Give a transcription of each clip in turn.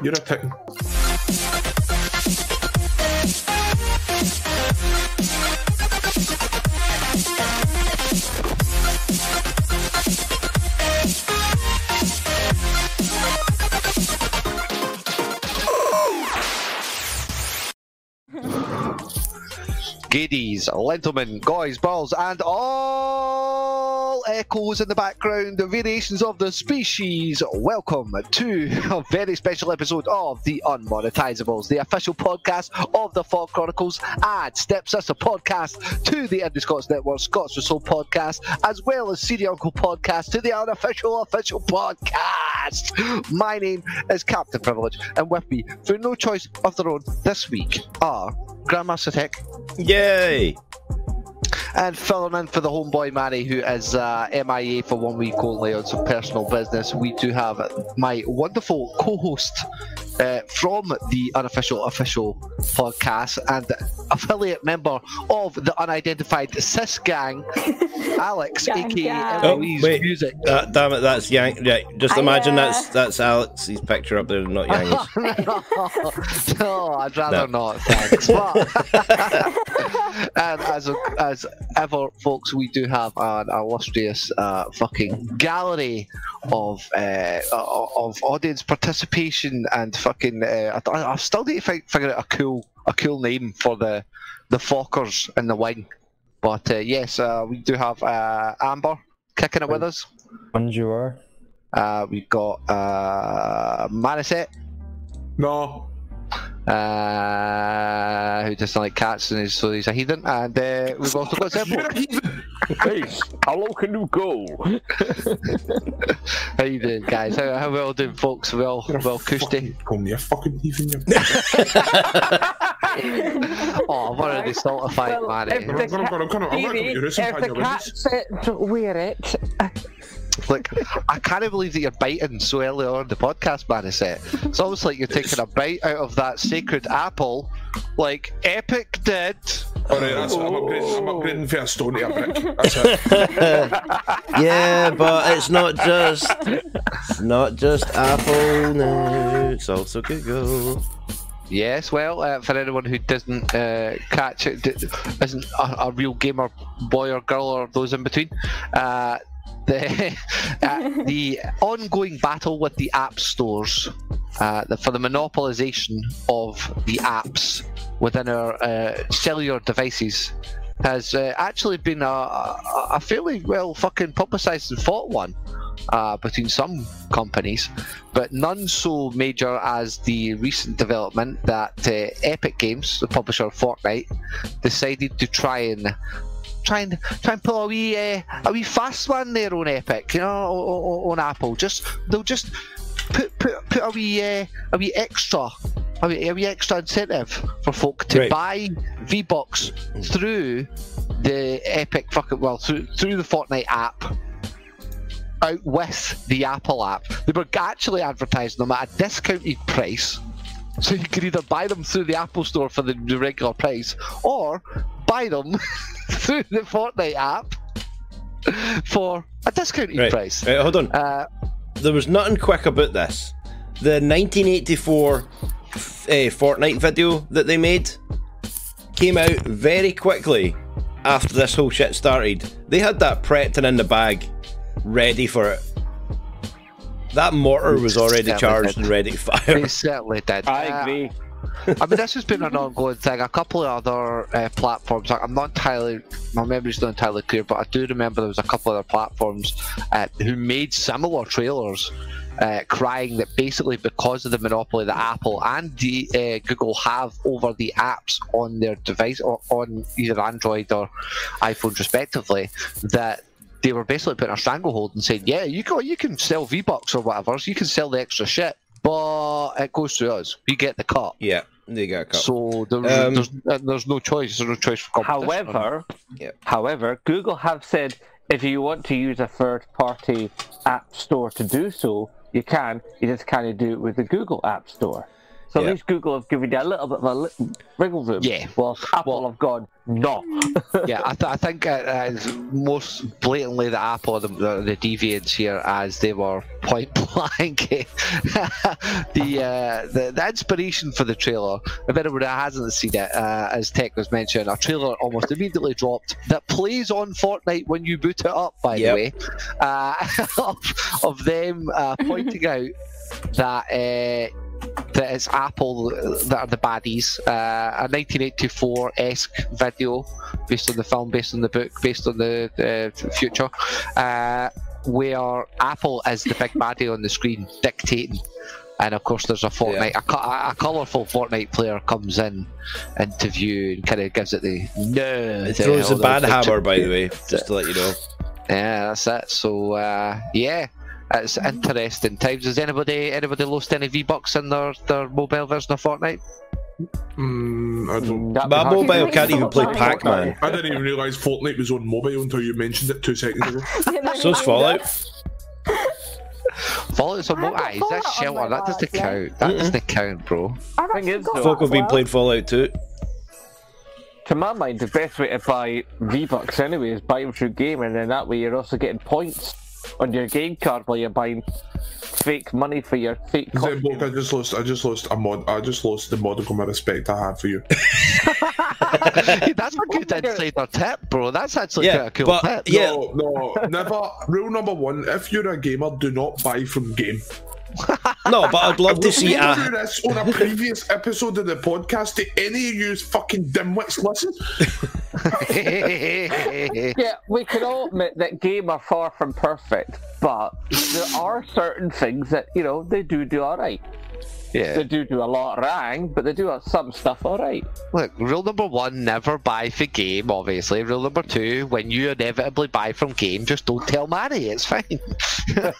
You're a ticking. Giddies, gentlemen, guys, balls, and all echoes in the background, the variations of the species. Welcome to a very special episode of the Unmonetisables, the official podcast of the FAWK Chronicles and Step a podcast to the Indi Scots Network, Scots for Soul podcast, as well as CD Uncle podcast to the unofficial official podcast. My name is Captain Privilege, and with me, through no choice of their own, this week are Grandmaster Tech. Yay! And filling in for the homeboy Manny, who is uh, MIA for one week only on some personal business, we do have my wonderful co-host uh, from the unofficial official podcast and affiliate member of the unidentified cis gang, Alex, Gang, aka gang. Oh, wait. Music. Uh, damn it, that's Yang. Right, just imagine Hiya. that's that's Alex's picture up there, not Yang's. no, I'd rather No. not, thanks. But, and as as ever, folks, we do have an illustrious uh, fucking gallery of uh, of audience participation and fucking. Uh, I, I still need to fi- figure out a cool a cool name for the the Fockers in the wing. But uh, yes, uh, we do have uh, Amber kicking it with us. Bonjour. Uh, we've got uh, Manisette. No. Uh, who doesn't like cats and is, so he's a heathen. And uh, we've also got You're Zeppo. a heathen. Hey, how low can you go? How you doing, guys? How, how we all doing, folks? Well, You're a well, cushy. Call me a fucking heathen. You. Oh, I'm already saltified, Well, man. if eh? I'm gonna, I'm gonna, I'm gonna, I'm gonna Phoebe, go to your house and if find the your cat wishes. said wear it, Look, I can't believe that you're biting so early on the podcast, man. It's, it. it's almost like you're taking a bite out of that sacred apple, like Epic did. Alright, that's it. I'm upgrading, I'm upgrading for a stone to a. That's it. yeah, but it's not just it's not just Apple. No, it's also Google. Yes, well, uh, for anyone who doesn't uh, catch it, d- isn't a, a real gamer boy or girl or those in between, uh, the uh, the ongoing battle with the app stores uh, the, for the monopolization of the apps within our uh, cellular devices has uh, actually been a, a, a fairly well fucking publicised and fought one uh, between some companies, but none so major as the recent development that uh, Epic Games, the publisher of Fortnite, decided to try and try and try and pull a wee uh, a wee fast one there on Epic, you know, o- o- on Apple. Just they'll just put put put a wee uh, a wee extra. A wee, a wee extra incentive for folk to Right. buy V Bucks through the Epic fucking well through through the Fortnite app out with the Apple app. They were actually advertising them at a discounted price. So you could either buy them through the Apple store for the, the regular price or buy them through the Fortnite app for a discounted Right. price. Right, hold on. Uh, There was nothing quick about this. The 1984 uh, Fortnite video that they made came out very quickly after this whole shit started. They had that prepped and in the bag, ready for it. That mortar was already charged they and ready to fire. they certainly did. I Uh, agree. I mean, this has been an ongoing thing. A couple of other uh, platforms. I'm not entirely, my memory's not entirely clear, but I do remember there was a couple of other platforms uh, who made similar trailers, uh, crying that basically because of the monopoly that Apple and the, uh, Google have over the apps on their device or on either Android or iPhones respectively, that they were basically putting a stranglehold and saying, "Yeah, you go, you can sell V Bucks or whatever, so you can sell the extra shit." But it goes to us. We get the cut. Yeah, they got a cut. So there's, Um, there's, there's no choice. There's no choice for competition. However, Yeah. however, Google have said if you want to use a third-party app store to do so, you can. You just can't do it with the Google App Store. So at least Google have given you a little bit of a li- wiggle room. Yeah. Whilst Apple Well- have gone, no. yeah, I, th- I think uh, uh, it's most blatantly the Apple are the, the, the deviants here, as they were point blank. the, uh, the the inspiration for the trailer, if anyone hasn't seen it, uh, as Tech was mentioned, a trailer almost immediately dropped that plays on Fortnite when you boot it up. By Yep. the way, uh, of, of them uh, pointing out that. That it's Apple that are the baddies. Uh, a 1984 esque video based on the film, based on the book, based on the uh, future, uh, where Apple is the big baddie on the screen dictating. And of course, there's a Fortnite, a, a, a colourful Fortnite player comes in into view and kind of gives it the no. It throws the hell, bad hammer, by the way, just to let you know. Yeah, that's it. So uh, yeah, it's interesting times. Has anybody anybody lost any V Bucks in their, their mobile version of Fortnite? Mm, I don't. My hard. mobile can't even play Pac Man. I didn't even realise Fortnite was on mobile until you mentioned it two seconds ago. So's Fallout. Fallout's on mobile. Aye, that's Fallout on shelter. That mobile, doesn't actually. count. That doesn't count, bro. I've Thing actually is, got though- Folk have been well. playing Fallout too. To my mind, the best way to buy V Bucks anyway is buy them through game, and then that way you're also getting points on your game card while you're buying fake money for your fake Zen bloke, I just lost. I just lost a mod. I just lost the modicum of respect I had for you. Hey, that's a good insider tip, bro. That's actually Yeah, quite a cool but- tip. Yeah. No, no, never. Rule number one: If you're a gamer, do not buy from game. No, but I'd love to see been through this on a previous episode of the podcast. Do any of you fucking dimwits listen? Yeah, we can all admit that game are far from perfect, but there are certain things that you know they do do all right. They do do a lot wrong, but they do some stuff all right. Look, rule number one: never buy for game. Obviously, rule number two: when you inevitably buy from game, just don't tell Manny. It's fine.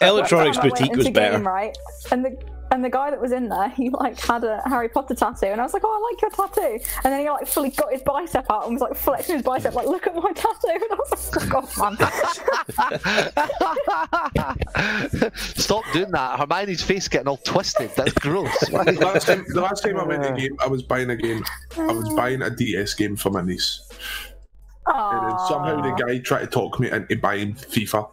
Electronics I went Boutique was better. Game, right? And the and the guy that was in there, he like had a Harry Potter tattoo, and I was like, "Oh, I like your tattoo." And then he like fully got his bicep out and was like flexing his bicep, like, "Look at my tattoo." And I was like, "Oh, man." Stop doing that. Hermione's face getting all twisted. That's gross. The last time, the last time I went to game, I was buying a game. I was buying a DS game for my niece, and then somehow the guy tried to talk me into buying FIFA.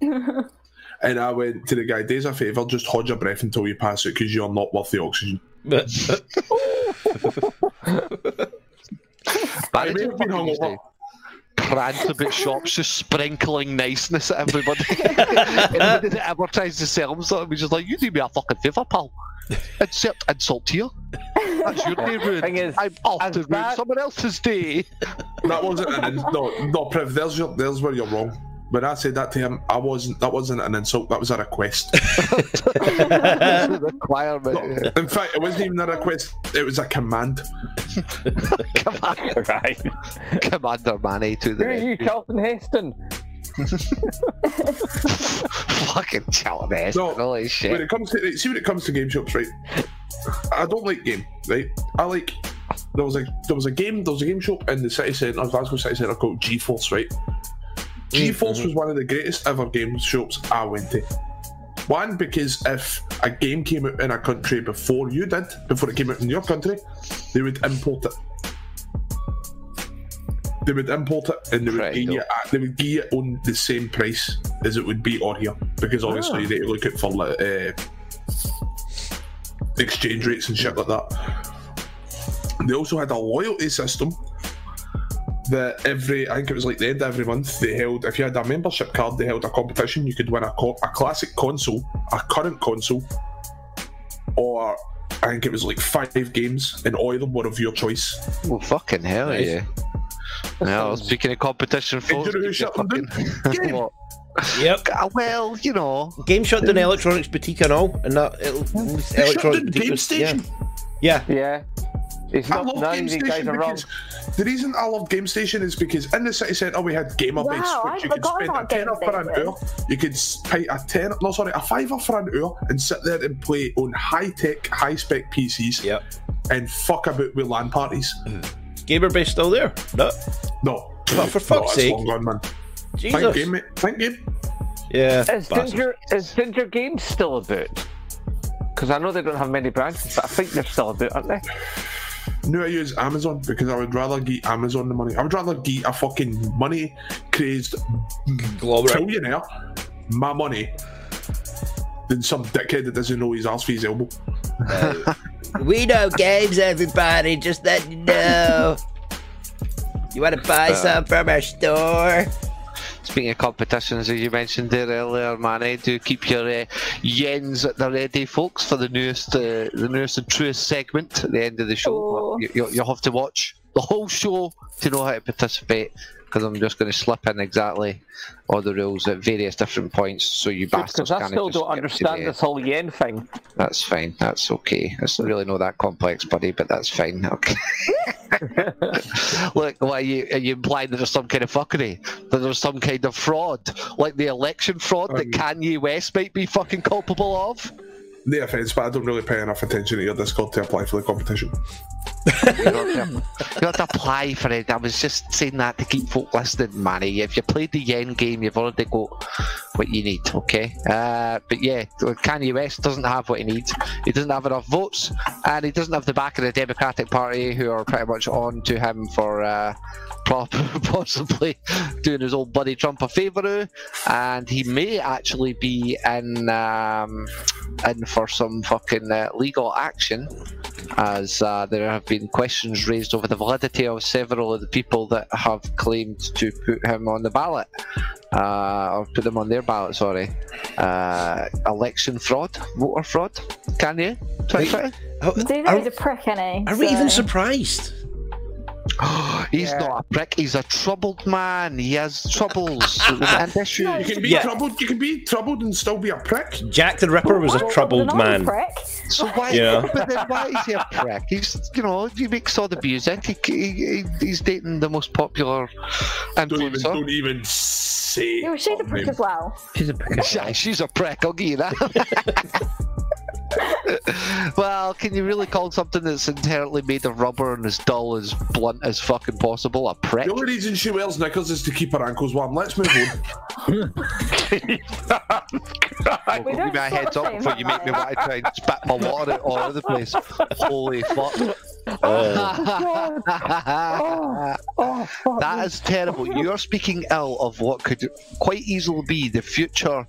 And I went to the guy, "Does a favour, just hold your breath until you pass it, because you're not worth the oxygen." I may have been hungover. Prance about shops, just sprinkling niceness at everybody. Anybody that ever tries to sell him something, he's just like, "You do me a fucking favour, pal." Insert insult to you. That's your day, rude. Thing is, I'm off as to ruin someone else's day. That wasn't an in- no, no, Priv. There's your, there's where you're wrong. When I said that to him, I wasn't. That wasn't an insult. That was a request. Requirement. In fact, it wasn't even a request. It was a command. right. Commander Manny to the. Who are you, Charlton Heston? fucking challenge. No, Holy shit. When it comes to see when it comes to game shops, right? I don't like game, right? I like there was a there was a game there was a game shop in the city centre, Glasgow city centre called GeForce, right? GeForce was one of the greatest ever game shops I went to. One because if a game came out in a country before you did, before it came out in your country, they would import it. They would import it and they would give you they would give you on the same price as it would be on here because obviously they look at for like, uh, exchange rates and shit like that. They also had a loyalty system that every I think it was like the end of every month they held if you had a membership card they held a competition you could win a, co- a classic console a current console or I think it was like five games and all of them were of your choice Well, fucking hell, Nice. yeah. Well, speaking of competition, Hey, folks, you know who shut your them fucking- Game. Yep. Ah, well, you know, Game shut down Electronics Boutique and all, and that it, They shut Electronics down Boutique Game was, Station yeah, yeah. Yeah. It's I love none Game of these guys Station are wrong. because the reason I love Game Station is because in the city centre we had gamer Wow, beds I which you could spend a about Game tenner for an hour. You could s- pay a ten, no sorry, a fiver for an hour and sit there and play on high tech, high spec PCs Yep. and fuck about with LAN parties. Hmm. Gamer base still there? No. No, But for fuck's it's sake. long gone, man. Thank Jesus. game, mate. Thank game. Yeah. Is bastard. Ginger, is Ginger Games still about? Because I know they don't have many branches, but I think they're still about, aren't they? No, I use Amazon because I would rather give Amazon the money. I would rather give a fucking money crazed Glober. trillionaire my money than some dickhead that doesn't know his arse for his elbow. Uh, we know games, everybody. Just let you know. You want to buy uh, some from our store? Speaking of competitions, as you mentioned there earlier, Manny, do keep your uh, yens at the ready, folks, for the newest, uh, the newest and truest segment at the end of the show. Oh. You, you, you'll have to watch the whole show to know how to participate, because I'm just going to slip in exactly all the rules at various different points, so you bastards Because I can't still don't get up to understand this whole yen thing. That's fine. That's okay. It's really not that complex, buddy, but that's fine. Okay. Look, why are you, are you implying that there's some kind of fuckery? That there's some kind of fraud? Like the election fraud that Um, Kanye West might be fucking culpable of? No offense, but I don't really pay enough attention to your Discord to apply for the competition. You don't, have to, apply for it. I was just saying that to keep folk listening, Manny. If you played the yen game, you've already got what you need, okay? Uh, but yeah, Kanye West doesn't have what he needs. He doesn't have enough votes, and he doesn't have the back of the Democratic Party, who are pretty much on to him for uh, possibly doing his old buddy Trump a favour. And he may actually be in, um, in for some fucking uh, legal action as uh, there have been questions raised over the validity of several of the people that have claimed to put him on the ballot, uh, or put them on their ballot, sorry. Uh, election fraud, voter fraud, can you? 2020? Do you know are, he's a prick, any? are we even surprised? He's Yeah. not a prick, he's a troubled man. He has troubles and issues. You can be Yeah. troubled. You can be troubled and still be a prick. Jack the Ripper was a troubled man. Prick. So why, Yeah. but then why is he a prick? He's, you know, he makes all the music. He, he, he- he's dating the most popular Don't even. Don't even say. Yeah, was she the prick name. as well? She's a prick. Yeah, she's a prick, I'll give you that. well, can you really call something that's inherently made of rubber and as dull as blunt as fucking possible a prick? The only reason she wears knickers is to keep her ankles warm. Let's move on. Well, We give don't me a heads up same before you make me want to try and spit my water out all over the place. Holy fuck. that is terrible. You're speaking ill of what could quite easily be the future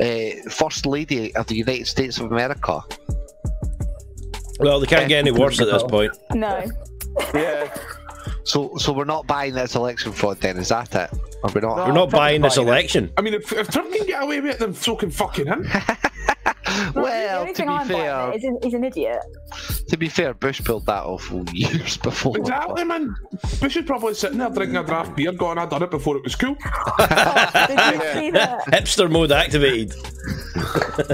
uh, First Lady of the United States of America. Well, they can't get any worse at this point. No. Yeah. So, so we're not buying this election fraud then, is that it? Or we're not? We're not buying this buying it. election. I mean, if, if Trump can get away with it, then so can fucking him. the well, only to thing be I'm fair, buying is he's an idiot. to be fair, Bush pulled that off years before. Exactly, man. Bush is probably sitting there drinking a draft beer, going, "I done it before it was cool." Did you see the Hipster mode activated.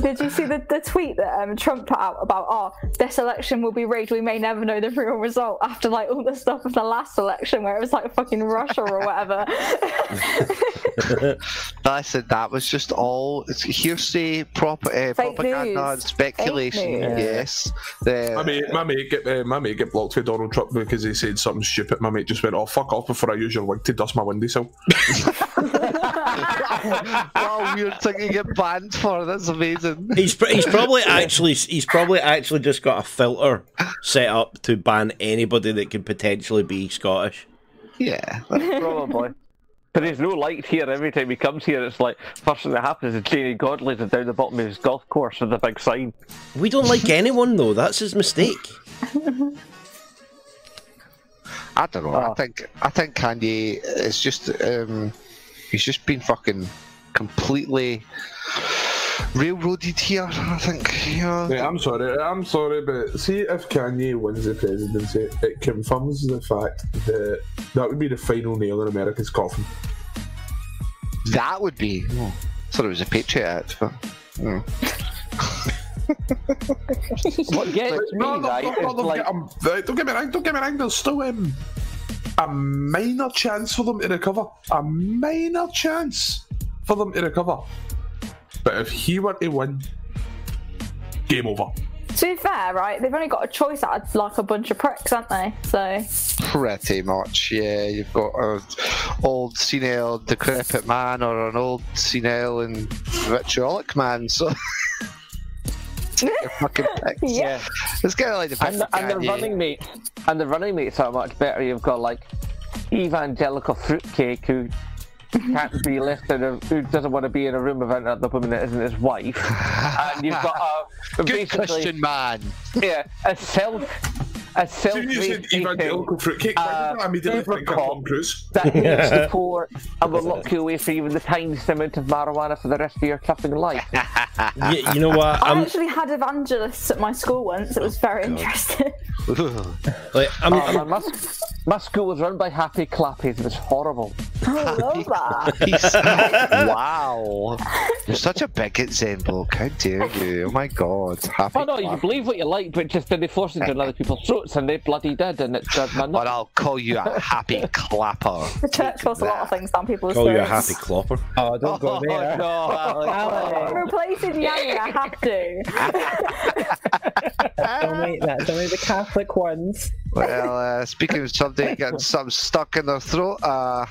Did you see the, the tweet that um, Trump put out about oh this election will be rigged? We may never know the real result after like all the stuff of the last election where it was like fucking Russia or whatever. I said that was just all it's hearsay, prop, uh, propaganda, and speculation. Yes, the, My mate, my mate get uh, my mate get blocked for Donald Trump because he said something stupid. My mate just went, "Oh fuck off!" Before I use your wig to dust my windowsill. wow, weird thing to get banned for. That's amazing. He's pr- he's probably actually he's probably actually just got a filter set up to ban anybody that could potentially be Scottish. Yeah, Probably. But there's no light here every time he comes here. It's like, first thing that happens is Janey Godley's down the bottom of his golf course with a big sign. We don't like anyone though. That's his mistake. I don't know. I Oh. think I think Kanye is just um, he's just been fucking completely railroaded here. I think you know. Yeah, I'm sorry, I'm sorry, but see if Kanye wins the presidency, it confirms the fact that that would be the final nail in America's coffin. That would be. Oh, thought it was a Patriot Act, but. What gets me, No, no, right, no, no, is no, like, um, uh, don't get me wrong, don't get me wrong, there's still um, a minor chance for them to recover. A minor chance for them to recover. But if he were to win, game over. to be fair, right, they've only got a choice out of like a bunch of pricks, aren't they? So Pretty much, yeah. You've got an old senile, decrepit man or an old senile and vitriolic man. So take your fucking pick. Yeah. It's kind of like the And the, and the running mate, and the running mates are much better. You've got like evangelical fruitcake who can't be left in a, who doesn't want to be in a room with another woman that isn't his wife, and you've got a Good basically Christian man. yeah a self a So self you said evangelical fruitcake. Why uh, did I immediately think of Ubercop. Tom Cruise? that needs support and will lock you away for even the tiniest amount of marijuana for the rest of your fucking life. you, you know what? I I'm actually had evangelists at my school once. It was very interesting. like I'm, Oh, I'm man, my, my school was run by happy clappies. It was horrible. I love that. wow. You're such a bigot, Zenbook. How dare you? Oh my god. Happy Oh no, you believe what you like, but just then they force it down other people's throats, and they bloody did, and it did my But. I'll call you a happy clapper. The church forced a lot of things down people's call you a happy clopper. Oh, don't go there. no, Alex. Replacing Yang, I have to. Don't make that. Don't make the Catholic ones. Well, uh, speaking of somebody getting something stuck in their throat, uh,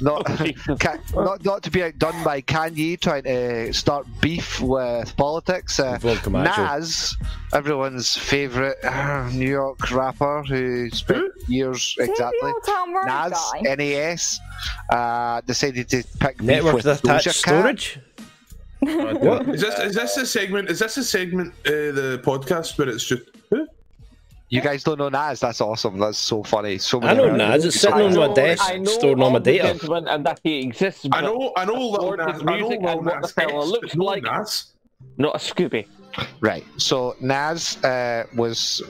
not, ca- not not to be outdone by Kanye trying to start beef with politics. Uh, Vlog Nas, everyone's favourite uh, New York rapper who spent years exactly. the Old Town Road Nas, guy? NAS, uh, decided to pick Network beef with with attached Doja Cat. storage. What? Is this is this a segment? Is this a segment uh, the podcast where it's just huh? You guys don't know Nas? That's awesome. That's so funny. So I know random- Nas. It's sitting on my desk, I know storing all my of the data. and that he exists, I know I know Lil Nas, his I know music Lil and what the Nas fella X, looks no like. Nas. not a Scooby. Right. So Nas uh, was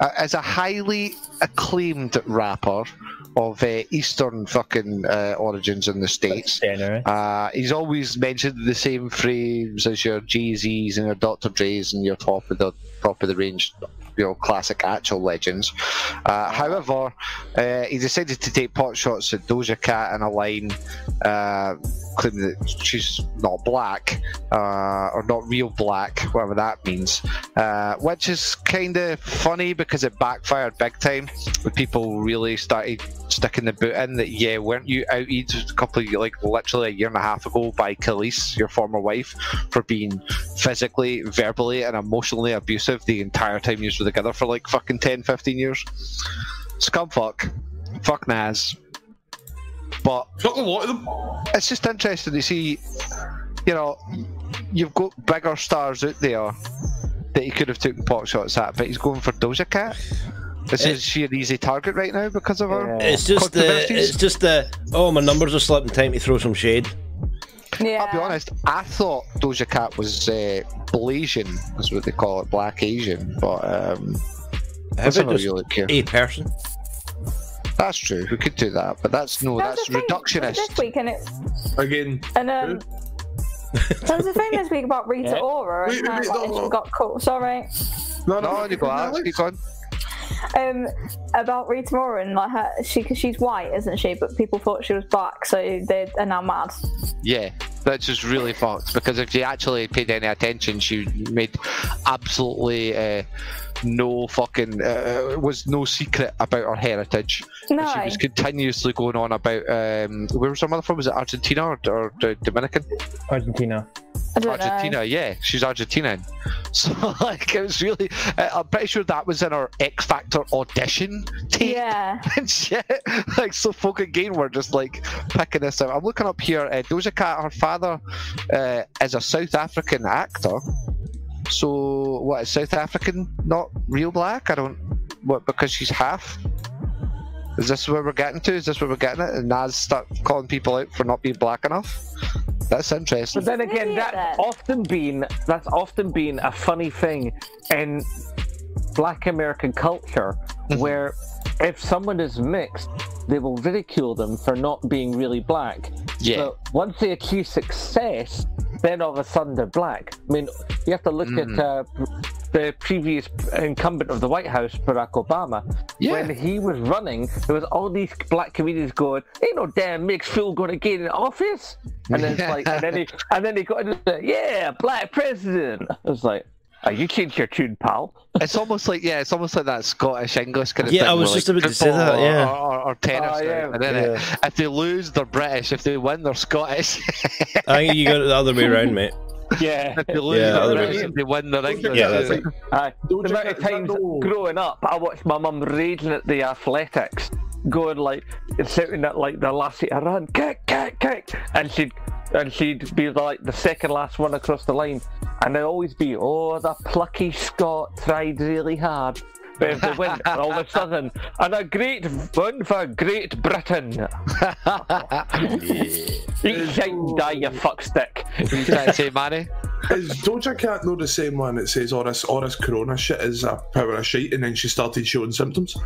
uh, as a highly acclaimed rapper of uh, Eastern fucking uh, origins in the states. Uh, he's always mentioned the same phrase as your Jay Z's and your Dr. Dre's and your top of the top of the range, you know, classic actual legends. Uh, however, uh, he decided to take pot shots at Doja Cat in a line, uh, claiming that she's not black uh, or not real black, whatever that means, uh, which is kind of funny because it backfired big time. When people really started sticking the boot in that, yeah, weren't you outed a couple of like literally a year and a half ago by Kelis, your former wife, for being physically, verbally, and emotionally abusive the entire time you were together for like fucking 10, 15 years? Scumfuck. Fuck Nas. But Fuck a lot of them. it's just interesting to see, you know, you've got bigger stars out there that he could have taken pot shots at, but he's going for Doja Cat. Is, It- is she an easy target right now because of her? It's just the. It's just the. Oh, my numbers are slipping. Time to throw some shade. Yeah. I'll be honest, I thought Doja Cat was uh, Blasian, is what they call it, Black Asian, but um, How that's about not really care. a person? That's true, we could do that, but that's no, There was that's reductionist. This week, and it, Again. and um, there was a thing this week about Rita Yeah. Ora Wait, and how wait, like, no, no. got caught. Sorry. No, No, you go, Alex, keep going. Um, about Rita Ora and like her, she because she's white, isn't she? But people thought she was black, so they are now mad. Yeah, that's just really fucked because if you actually paid any attention, she made absolutely uh, no fucking uh, was no secret about her heritage. No. She was continuously going on about um, where was her mother from? Was it Argentina or, or the Dominican? Argentina. I don't Argentina, know. yeah, she's Argentinian. So like it was really, uh, I'm pretty sure that was in her X Factor audition tape Yeah. and shit. Like, so folk again were just like picking this out. I'm looking up here. Uh, Doja Cat, her father uh, is a South African actor. So, what is South African not real black? I don't. What, because she's half? Is this where we're getting to? Is this where we're getting it? And Nas start calling people out for not being black enough? That's interesting. But then again, Idiot, that's often been that's often been a funny thing in Black American culture, Mm-hmm. where if someone is mixed, they will ridicule them for not being really black. Yeah. But once they achieve success, then all of a sudden they're black. I mean, you have to look Mm. at uh, the previous incumbent of the White House, Barack Obama. Yeah. When he was running, there was all these black comedians going, "Ain't no damn mixed fool going to get in office." And then it's like, and then he, and then he got into the, yeah, black president. I was like, oh, you changed your tune, pal. It's almost like yeah, it's almost like that Scottish English kind of Yeah, thing. I was just like, about to say that, yeah. or, or, or tennis. Oh, yeah. right? And then it- if they lose, they're British. If they win, they're Scottish. I think you got it the other way around, mate. Yeah. If they lose, Yeah, they're otherwise- right, they win the ring. Yeah, that's it. Aye. The amount of times growing up, I watched my mum raging at the athletics, going like shouting at like the last lassie to run, kick, kick, kick, and she'd and she'd be like the second last one across the line, and there'd always be, oh, the plucky Scot tried really hard. But if they win, all of a sudden, and a great win for Great Britain. Eat shite and die, you fuckstick. You trying to say, Manny? Is Doja Cat know the same one that says all this, all this corona shit is a power of shite and then she started showing symptoms?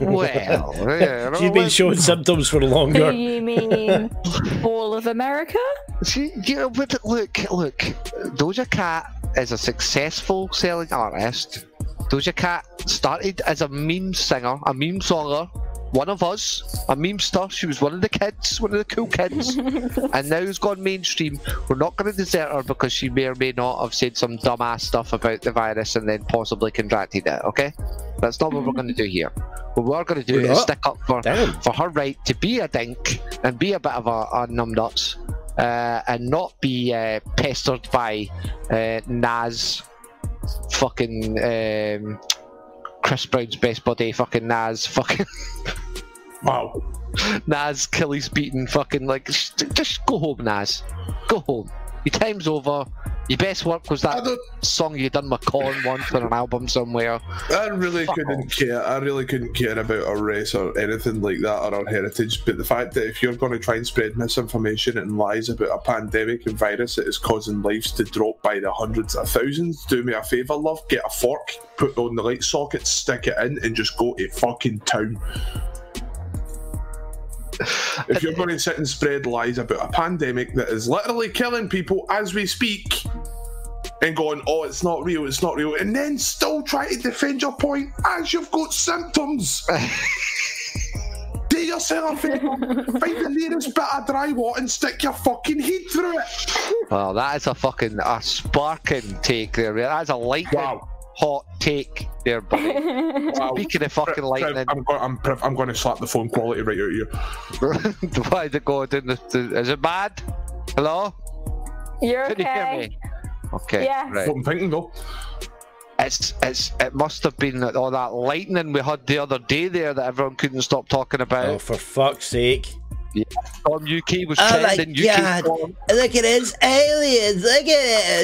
Well, yeah, She's been showing symptoms for Do longer. you mean all of America? See, you know, but look, look, Doja Cat is a successful selling artist. Doja Cat started as a meme singer, a meme songer, one of us, a memester. She was one of the kids, one of the cool kids, and now has gone mainstream. We're not going to desert her because she may or may not have said some dumbass stuff about the virus and then possibly contracted it. Okay, that's not what we're going to do here. What we're going to do We're is not? stick up for Damn. for her right to be a dink and be a bit of a, a numbnuts uh, and not be uh, pestered by uh, Nas fucking um, Chris Brown's best buddy fucking Nas fucking Wow. Nas Killy's beaten fucking like just, just go home Nas go home. Your time's over your best work was that song you done with once on an album somewhere I really Fuck couldn't care. I really couldn't care about our race or anything like that or our heritage. But the fact that if you're going to try and spread misinformation and lies about a pandemic and virus that is causing lives to drop by the hundreds of thousands, do me a favour, love. Get a fork, put on the light socket, stick it in, and just go to fucking town. If you're going to sit and spread lies about a pandemic that is literally killing people as we speak, and going, oh, it's not real, it's not real, and then still try to defend your point as you've got symptoms. Do yourself a favour, find the nearest bit of drywall and stick your fucking head through it. well that is a fucking a sparking take there that's a lightning Wow. hot take there buddy Wow. speaking of fucking Priv, lightning I'm, going, I'm, Priv, I'm going to slap the phone quality right out of you. Why is it going the, the- Is it bad? Hello? You're Can you hear okay. me? Okay. Yes. Right. What I'm thinking though. It's it's it must have been all that lightning we had the other day there that everyone couldn't stop talking about. Oh, about. for fuck's sake. Storm UK was Oh my trending. UK God. Storm. Look at his aliens. Look at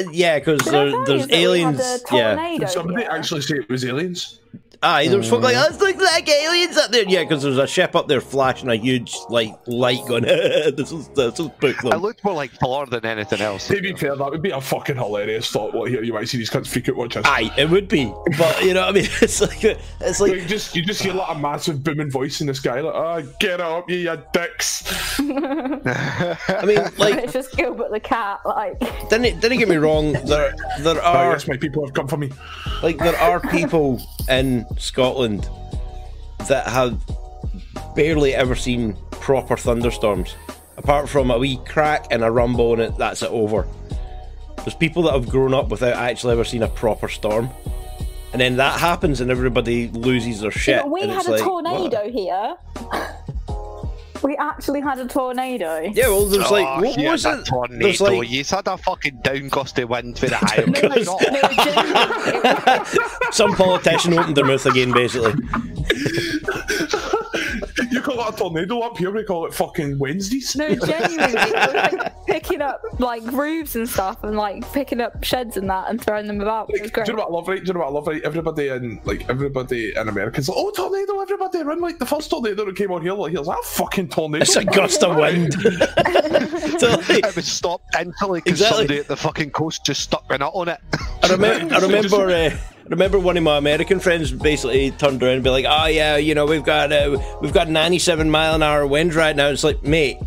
it. Yeah, because there, there's aliens. Yeah. tornado Did somebody here? actually say it was aliens? Aye, there was folk like, oh, it's like, like aliens up there. Yeah, because there's a ship up there flashing a huge like light going, this is this is book It them. looked more like Thor than anything else. To be fair, that would be a fucking hilarious thought. What here you might see these cunts freak out watch us. Aye, it would be. But you know what I mean? It's like it's like Like just you just hear like a massive booming voice in the sky, like, "Ah, get up, you, you dicks!" I mean, like it's just Gilbert the cat, like didn't didn't get me wrong. There there Ah, are yes, my people have come for me. like there are people in Scotland that have barely ever seen proper thunderstorms, apart from a wee crack and a rumble and it that's it over. There's people that have grown up without actually ever seen a proper storm, and then that happens and everybody loses their shit. But we and had a like, tornado what? here. We actually had a tornado. Yeah, well, there's like oh, what was that it? tornado. There's like You had a fucking down gusty wind for the high. No, no, genuinely, some politician opened their mouth again, basically. You call it a tornado up here, we call it fucking Wednesdays. no, genuinely, it was like picking up like roofs and stuff, and like picking up sheds and that, and throwing them about. It was Like, great. do you know what I love, right? Do you know what I love, right? Everybody in like everybody in America's like, oh tornado, everybody run like the first tornado that came on here, like here's that fucking tornado. It's a gust of wind. So, like, It was stopped instantly because Exactly. somebody at the fucking coast just stuck a nut on it. I remember, I remember, uh, remember one of my American friends basically turned around and be like, "Oh yeah, you know we've got uh, we've got 97 mile an hour wind right now." It's like, mate,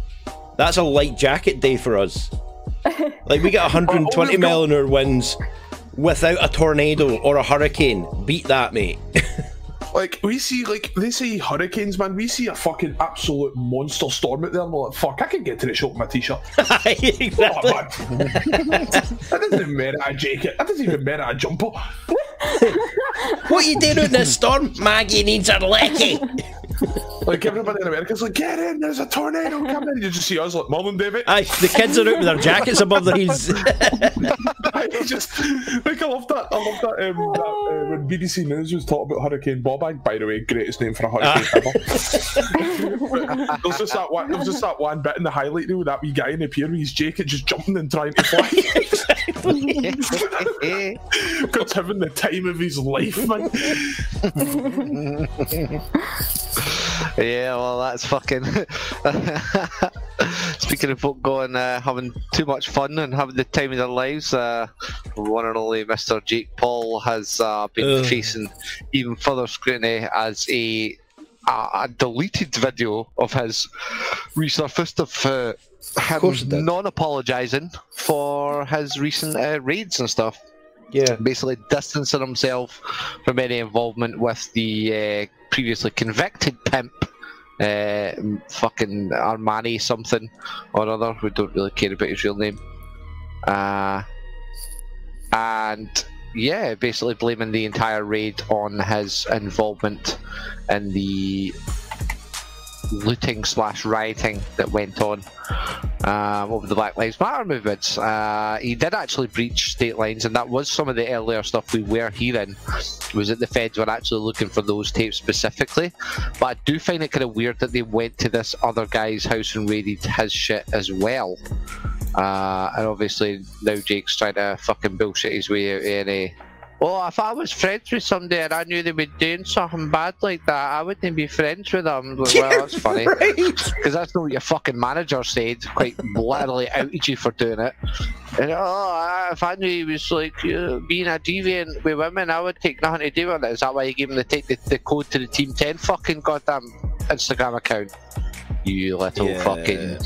that's a light jacket day for us. Like we get 120 we've mile an hour winds without a tornado or a hurricane. Beat that, mate. Like we see, like they say hurricanes, man. We see a fucking absolute monster storm out there, and we're like, fuck, I can get to the shop in my t-shirt. exactly. That doesn't even merit a jacket. That doesn't even merit a jumper. What you doing in this storm? Maggie needs her lecky. Like everybody in America's like, get in, there's a tornado coming. Did you just see us like, Mom and David. Aye, the kids are out with their jackets above their heads. I just like I love that. I love that. Um, that uh, when BBC News was talking about Hurricane Bawbag, by the way, greatest name for a hurricane ever. there's just that one. There's just that one bit in the highlight reel. That wee guy in the pier with his jacket just jumping and trying to fly. God's having the time of his life, man. Yeah, well, that's fucking. Speaking of folk going uh, having too much fun and having the time of their lives, uh, one and only Mr. Jake Paul has uh, been Ugh. facing even further scrutiny as a, a, a deleted video of his resurfaced of uh, him non-apologising for his recent uh, raids and stuff Yeah. basically distancing himself from any involvement with the uh, previously convicted pimp, uh, fucking Armani something or other. We don't really care about his real name. Uh, and yeah, basically blaming the entire raid on his involvement in the looting slash rioting that went on um, over the Black Lives Matter movements. Uh, he did actually breach state lines, and that was some of the earlier stuff we were hearing. Was that the feds were actually looking for those tapes specifically? But I do find it kind of weird that they went to this other guy's house and raided his shit as well. Uh, and obviously now Jake's trying to fucking bullshit his way out of any. Well, if I was friends with somebody and I knew they were doing something bad like that, I wouldn't be friends with them. Well, that's funny. Right. Because that's not what your fucking manager said. Quite literally outed you for doing it. And, oh, if I knew he was like uh, being a deviant with women, I would take nothing to do with it. Is that why you gave him the, take the, the code to the Team 10 fucking goddamn Instagram account? You little Yeah. fucking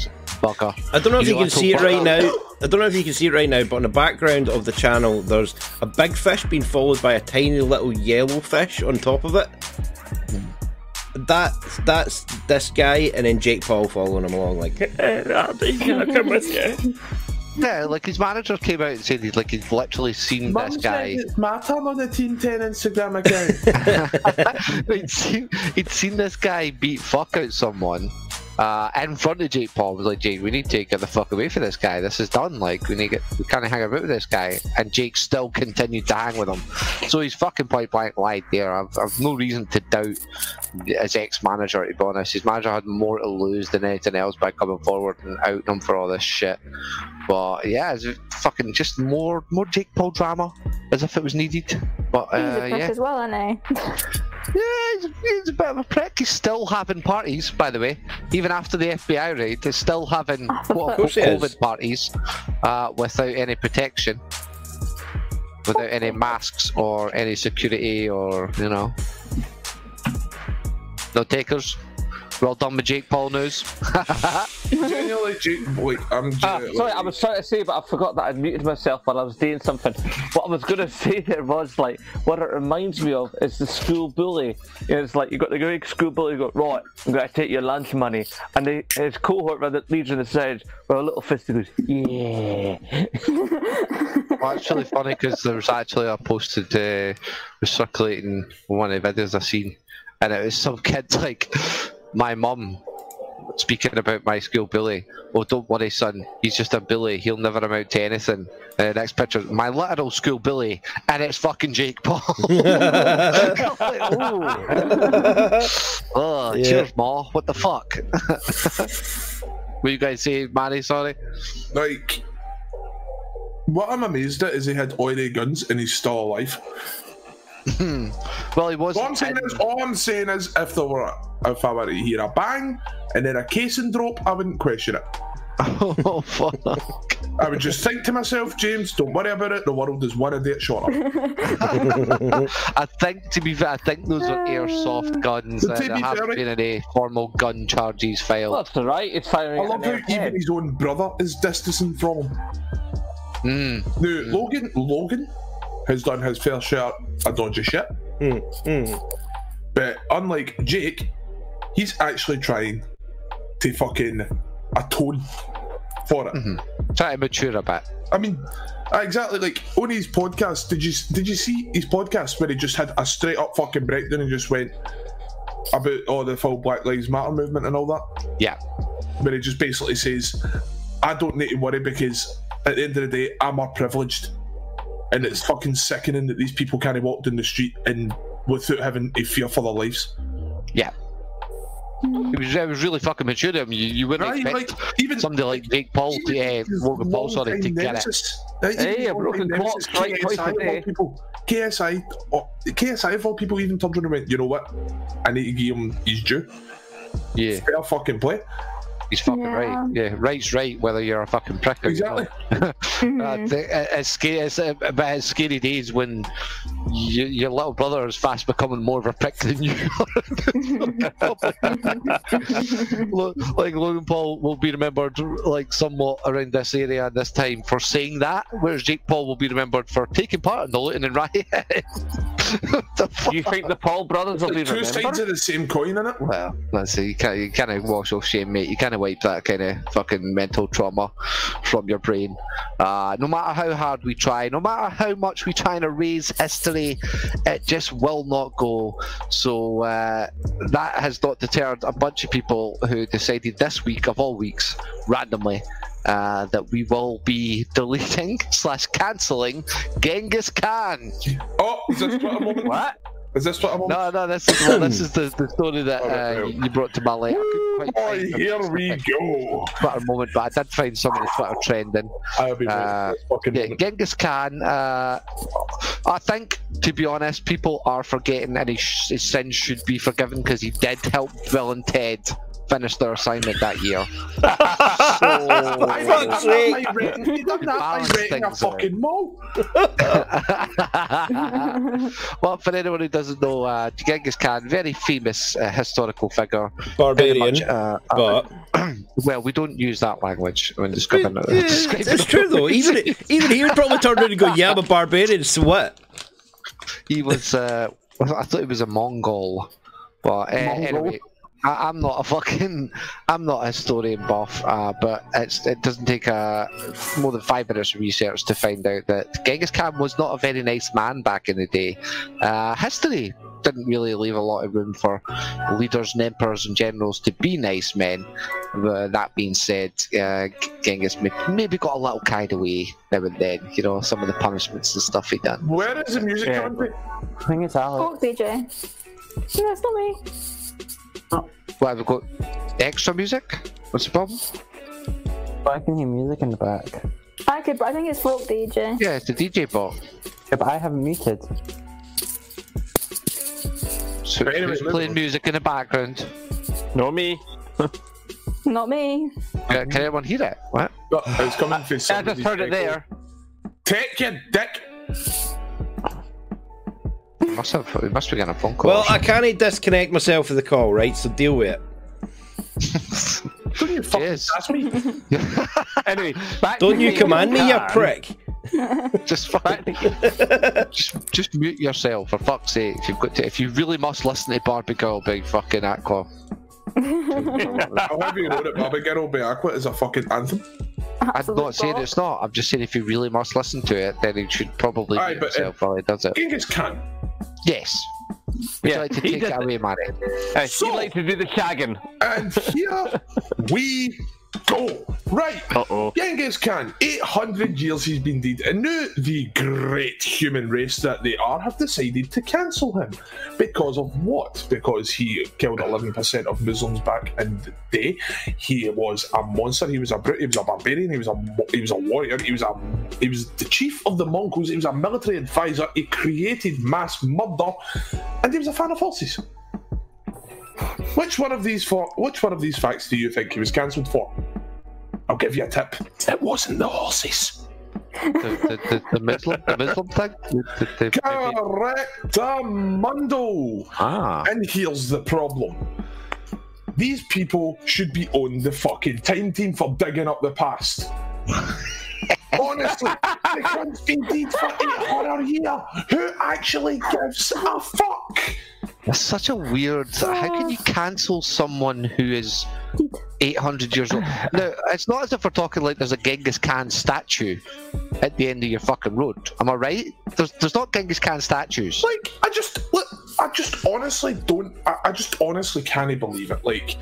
bugger. I don't know if You you can see it right now. I don't know if you can see it right now, but in the background of the channel, there's a big fish being followed by a tiny little yellow fish on top of it. That that's this guy, and then Jake Paul following him along, like, he's gonna come with you. Yeah, like his manager came out and said he's like he's literally seen Mum this guy. it's my turn on the Team 10 Instagram account. he'd, seen, he'd seen this guy beat fuck out someone uh, in front of Jake Paul. Was like, Jake, we need to get the fuck away from this guy. This is done. Like, we need to we can't hang about with this guy. And Jake still continued to hang with him. So he's fucking point blank lied there. I've, I've no reason to doubt his ex manager. To be honest, his manager had more to lose than anything else by coming forward and outing him for all this shit. But yeah, it's fucking just more more Jake Paul drama as if it was needed. But He's a uh, prick yeah. as well, isn't he? Yeah, he's, he's a bit of a prick. He's still having parties, by the way. Even after the FBI raid, he's still having quote unquote course is. COVID parties uh, without any protection, without any masks or any security or, you know. No takers. Well done with Jake Paul news. Genuinely, Jake, like, I'm genuinely- sorry, I was trying to say, but I forgot that I muted myself while I was doing something. What I was going to say there was like, what it reminds me of is the school bully. You know, it's like you got the great school bully. You go right, I'm going to take your lunch money, and the, his cohort that leads on the side with a little fist he goes, yeah. well, it's really funny because there was actually a posted uh, was circulating one of the videos I seen, and it was some kid like my mum speaking about my school bully. Oh, don't worry, son. He's just a bully. He'll never amount to anything. And the next picture, my literal school bully, and it's fucking Jake Paul. Like, ooh. oh, Yeah. cheers, ma. What the fuck? what you guys say, Manny? Sorry. like, what I'm amazed at is he had oily guns and he's still alive. Well, he was. All I'm saying is, all I'm saying is, if there were, if I were to hear a bang and then a casing drop, I wouldn't question it. oh fuck. I would just think to myself, James, don't worry about it. The world is one a day shorter. I think to be fair, I think those are airsoft guns. To Uh, there haven't fair, been any formal gun charges filed. Well, that's all right. It's firing. I love how even his own brother is distancing from him. Mm. Now, Logan, Logan has done his fair share of dodgy shit, Mm, mm. but unlike Jake, he's actually trying to fucking atone for it. Mm-hmm. Try to mature a bit. I mean, exactly like on his podcast. Did you did you see his podcast where he just had a straight up fucking breakdown and just went about all the full Black Lives Matter movement and all that? Yeah. Where he just basically says, "I don't need to worry because at the end of the day, I'm more privileged and it's fucking sickening that these people can't walk down the street and without having a fear for their lives. Yeah. It was, it was really fucking mature. I mean, you, you wouldn't Right, expect like even somebody like Jake Paul, to, uh, Logan Paul, sorry, to long-time get it. nemesis. Right, Hey, a broken long-time nemesis, right twice a KSI of all people. KSI, oh, KSI of all people even turned around and went, you know what? I need to give him his due. Yeah, Fair fucking play. He's fucking Yeah. right. Yeah, right's right, whether you're a fucking prick or Exactly. not. Uh, the- uh, it's scary. It's, uh, but it's scary days when you, your little brother is fast becoming more of a prick than you. Lo- like Logan Paul will be remembered like somewhat around this area at this time for saying that, whereas Jake Paul will be remembered for taking part in the looting and riot. Do you think the Paul brothers will be Two sides of the same coin, innit? Well, let's see. You can't, you can't wash off shame, mate. You can't wipe that kind of fucking mental trauma from your brain. Uh, no matter how hard we try, no matter how much we try to erase history, it just will not go. So uh, that has not deterred a bunch of people who decided this week of all weeks, randomly, uh, that we will be deleting slash cancelling Genghis Khan. Oh, is this Twitter moment? What? Is this Twitter moment? No, no, this is well, this is the, the story that uh, you brought to my light. I Boy, here we specific go. Twitter moment, but I did find some of the Twitter trending. I'll be Uh, fucking Yeah. Genghis Khan. Uh, I think, to be honest, people are forgetting, and his, his sins should be forgiven because he did help Bill and Ted finish their assignment that year. I fuck's fuck's sake. sake! He done that by Balance renting a things fucking mall. well, for anyone who doesn't know, uh, Genghis Khan, very famous uh, historical figure. Barbarian, much, uh, uh, but well, we don't use that language when describing it. it's, it's true though. Even even he would probably turn around and go, "Yeah, I'm a barbarian." So what? he was uh I thought he was a Mongol. But uh, anyway, I, I'm not a fucking I'm not a historian buff, uh, but it's it doesn't take a more than five minutes of research to find out that Genghis Khan was not a very nice man back in the day. Uh, history didn't really leave a lot of room for leaders and emperors and generals to be nice men. But that being said, uh, Genghis may- maybe got a little carried away now and then. You know, some of the punishments and stuff he done. Where is the music Yeah. coming from? I think it's Alex. Fuck DJ. No, it's not me. What have we got? Extra music? What's the problem? But I can hear music in the back. I could, but I think it's folk DJ. Yeah, it's the DJ bot. Yeah, but I have it muted. So But anyway, who's let's- playing music in the background? No me. Not me. Uh, can anyone hear it? What? No, it's coming from I somebody's just heard it there. Take your dick. We must have. We must be getting a phone call. Well, I can't disconnect myself of the call, right? So deal with it. Don't you fucking Yes. ask me. Anyway, back Don't to you command me, you prick. just fucking, Back to, just, just mute yourself for fuck's sake. If you've got to, if you really must listen to Barbie Girl, big fucking aqua. I'll have you know that Barbie Girl by Aqua is a fucking anthem. I'm not saying it's not. I'm just saying if you really must listen to it, then you should probably Aye, mute but, uh, yourself while he does it. Genghis Khan. Yes. Would Yeah, you like to he take does it it. away, Manny? uh, So- you like to do the shagging. And here we go. Right. Uh oh. Genghis Khan, 800 years he's been dead, and now the great human race that they are have decided to cancel him. Because of what? Because he killed 11% of Muslims back in the day. He was a monster. He was a brute. He was a barbarian. He was a he was a warrior. He was a he was the chief of the Mongols. He was a military advisor. He created mass murder, and he was a fan of horses. Which one of these for? Which one of these facts do you think he was cancelled for? I'll give you a tip. It wasn't the horses. the, the, the, the Muslim, the Muslim thing. The, the, the, maybe- Correctamundo. ah, And here's the problem. These people should be on the fucking time team for digging up the past. Honestly, the cunt's been dead for 800 years. Who actually gives a fuck? that's such a weird. How can you cancel someone who is 800 years old? Now, it's not as if we're talking like there's a Genghis Khan statue at the end of your fucking road. Am I right? There's, there's not Genghis Khan statues. Like, I just, look, I just honestly don't, I, I just honestly can't believe it. Like,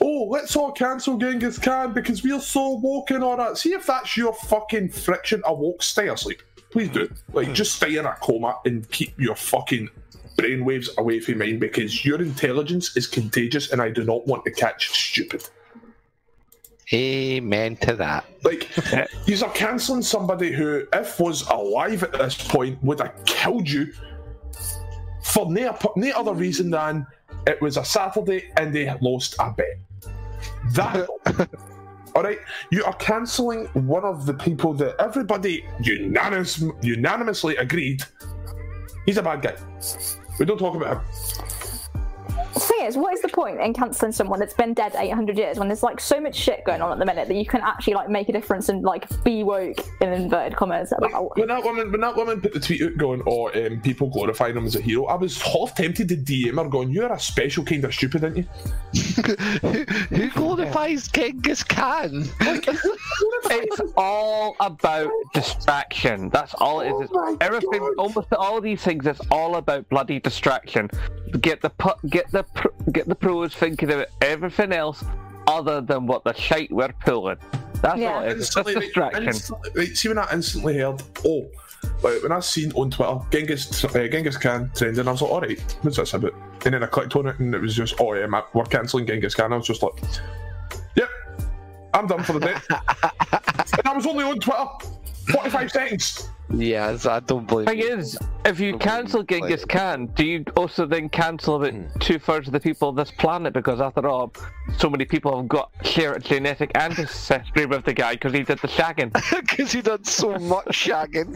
oh, let's all cancel Genghis Khan because we're so woke and all that. See if that's your fucking friction awoke stay asleep. please do. Like, just stay in a coma and keep your fucking brainwaves away from mine because your intelligence is contagious, and I do not want to catch stupid. Amen to that. Like, you are cancelling somebody who, if was alive at this point, would have killed you for no, no other reason than it was a Saturday and they lost a bet. That. All right, you are cancelling one of the people that everybody unanimous, unanimously agreed he's a bad guy. We don't talk about him. The thing is, what is the point in cancelling someone that's been dead 800 years when there's like so much shit going on at the minute that you can actually like make a difference and like be woke in inverted commas about? When that woman, when that woman put the tweet out going, "Oh, um, people glorifying him as a hero," I was half tempted to DM her, going, "You're a special kind of stupid, aren't you?" who, who glorifies Genghis Khan? It's all about distraction. That's all it is. It's Oh everything, God. almost all these things. It's all about bloody distraction. Get the pu- get the pr- get the pros thinking about everything else other than what the shite we're pulling. That's Yeah. all it is. It's just Instantly, right, distraction. instantly- right, see when I instantly heard, oh, like, when I seen on Twitter Genghis uh, Genghis Khan trending, I was like, all right, what's this about? And then I clicked on it, and it was just, oh yeah, ma- we're cancelling Genghis Khan. I was just like, yep, I'm done for the day. and I was only on Twitter, 45 seconds. Yes, I don't believe Thing is, if you cancel Genghis Khan, do you also then cancel about two thirds of the people of this planet? Because after all, so many people have got shared genetic ancestry with the guy because he did the shagging. because he did so much shagging.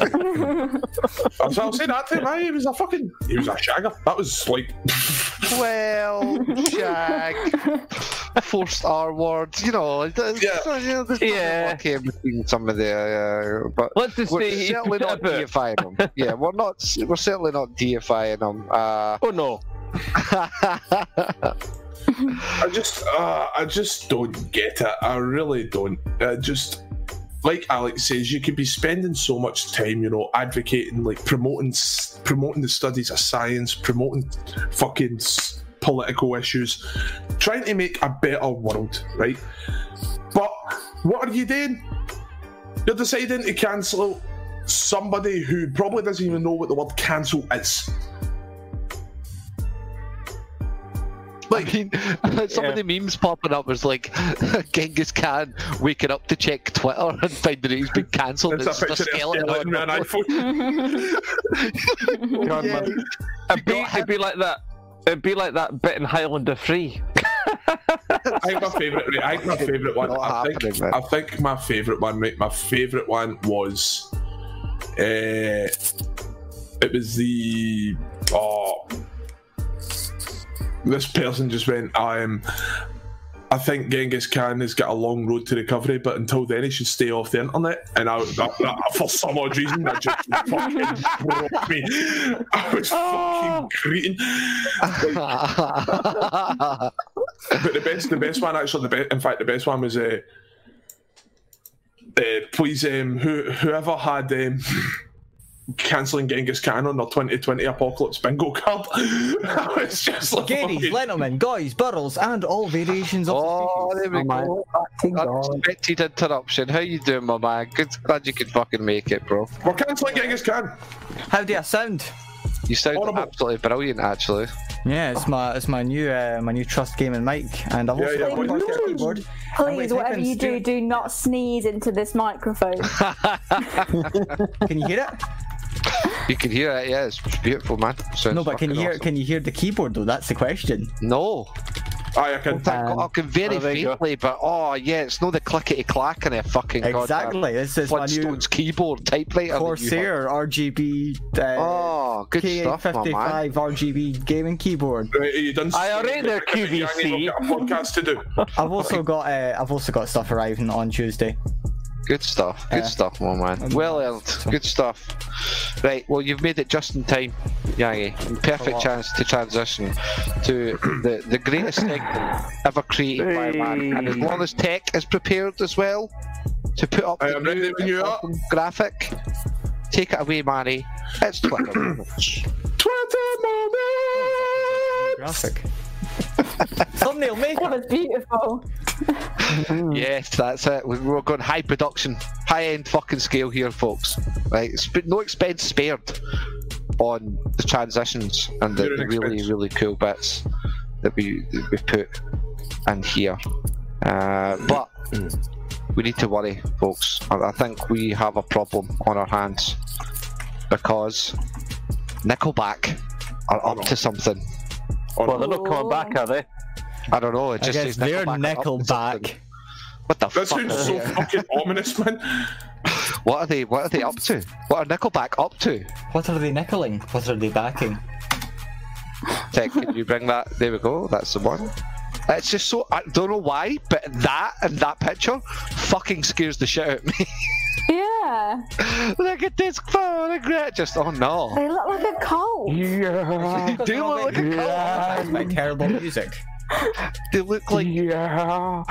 So I'll say that to him. He was a fucking, he was a shagger. That was like, well, shag, forced R words, you know. Yeah. you know, there's Yeah. yeah. okay between some of the, uh, but Let's just say he certainly not deifying them. Yeah, we're not. We're certainly not deifying them. Uh, Oh no! I just, uh, I just don't get it. I really don't. Uh, just like Alex says, you could be spending so much time, you know, advocating, like promoting, promoting the studies of science, promoting fucking political issues, trying to make a better world, right? But what are you doing? You're deciding to cancel somebody who probably doesn't even know what the word cancel is. I mean, some of the memes popping up was like Genghis Khan waking up to check Twitter and finding that he's been cancelled. It's It's, a the picture a skeleton skeleton on an iPhone. God, man. It'd be, it'd be like that. It'd be like that bit in Highlander Three. I think my favourite. I think my favourite one. I think. I think my favourite one. Right, my favourite one was. Uh, it was the. Oh. This person just went. I am. I think Genghis Khan has got a long road to recovery, but until then, he should stay off the internet. And I, that, that, for some odd reason, that just fucking broke me. I was fucking creating. But the best, the best one actually, the best, in fact, the best one was uh, uh, please, um, who, whoever had um, cancelling Genghis Khan on their 2020 Apocalypse bingo card. I was just like, Gadies, fucking- Lennoman, guys, burrows, and all variations of oh, the there we Oh my go. fucking god. Unexpected interruption. How you doing, my man? Good, glad you could fucking make it, bro. we're cancelling Genghis Khan. species. How do I sound? You sound Horrible. absolutely brilliant, actually. Yeah, it's my it's my new uh, my new Trust Gaming mic, and I've Yeah, also yeah, got but- a podcast keyboard. I'm Please, whatever type in you do, do not sneeze into this microphone. Can you hear it? You can hear it. Yeah, it's beautiful, man. Sounds No, but can you hear awesome. can you hear the keyboard though? That's the question. No, Aye, I can. I, I can very Oh, there you go. faintly, but oh yeah, it's not the clickety clack in a fucking Exactly. This is my new Flintstones keyboard typewriter. that you Corsair RGB uh. Oh, good stuff, my man. K55 RGB gaming keyboard. Right, you done? I already there, QVC. I've podcast to do. I've also got uh, I've also got stuff arriving on Tuesday. Good stuff. Good Yeah. stuff, my man. Well earned. Good stuff. Right, well, you've made it just in time, Yangi. Perfect chance to transition to the, the greatest thing ever created by man. And as long as tech is prepared as well to put up I the new when you are. graphic, take it away, Manny. It's Twitter. moments. Twitter moment. Graphic. Thumbnail me. That was beautiful. Yes, that's it. We- We're going high production, high end fucking scale here, folks. Right, no expense spared on the transitions and the, the really, really cool bits that we that we put in here. Uh, but we need to worry, folks. I, I think we have a problem on our hands because Nickelback are up to something. Well, they're not coming back, are they? I don't know. It I just guess says they're Nickelback. are to something. Nickelback. What the That fuck? sounds so fucking ominous, man. What are they? What are they up to? What are Nickelback up to? What are they nickeling? What are they backing? Tech, can you bring that? There we go. That's the one. It's just so I don't know why, but that and that picture fucking scares the shit out of me. Yeah. Look at this phone, regret. Just oh no. They look like a cult. Yeah. They do look like a cult. By terrible music. They look like yeah.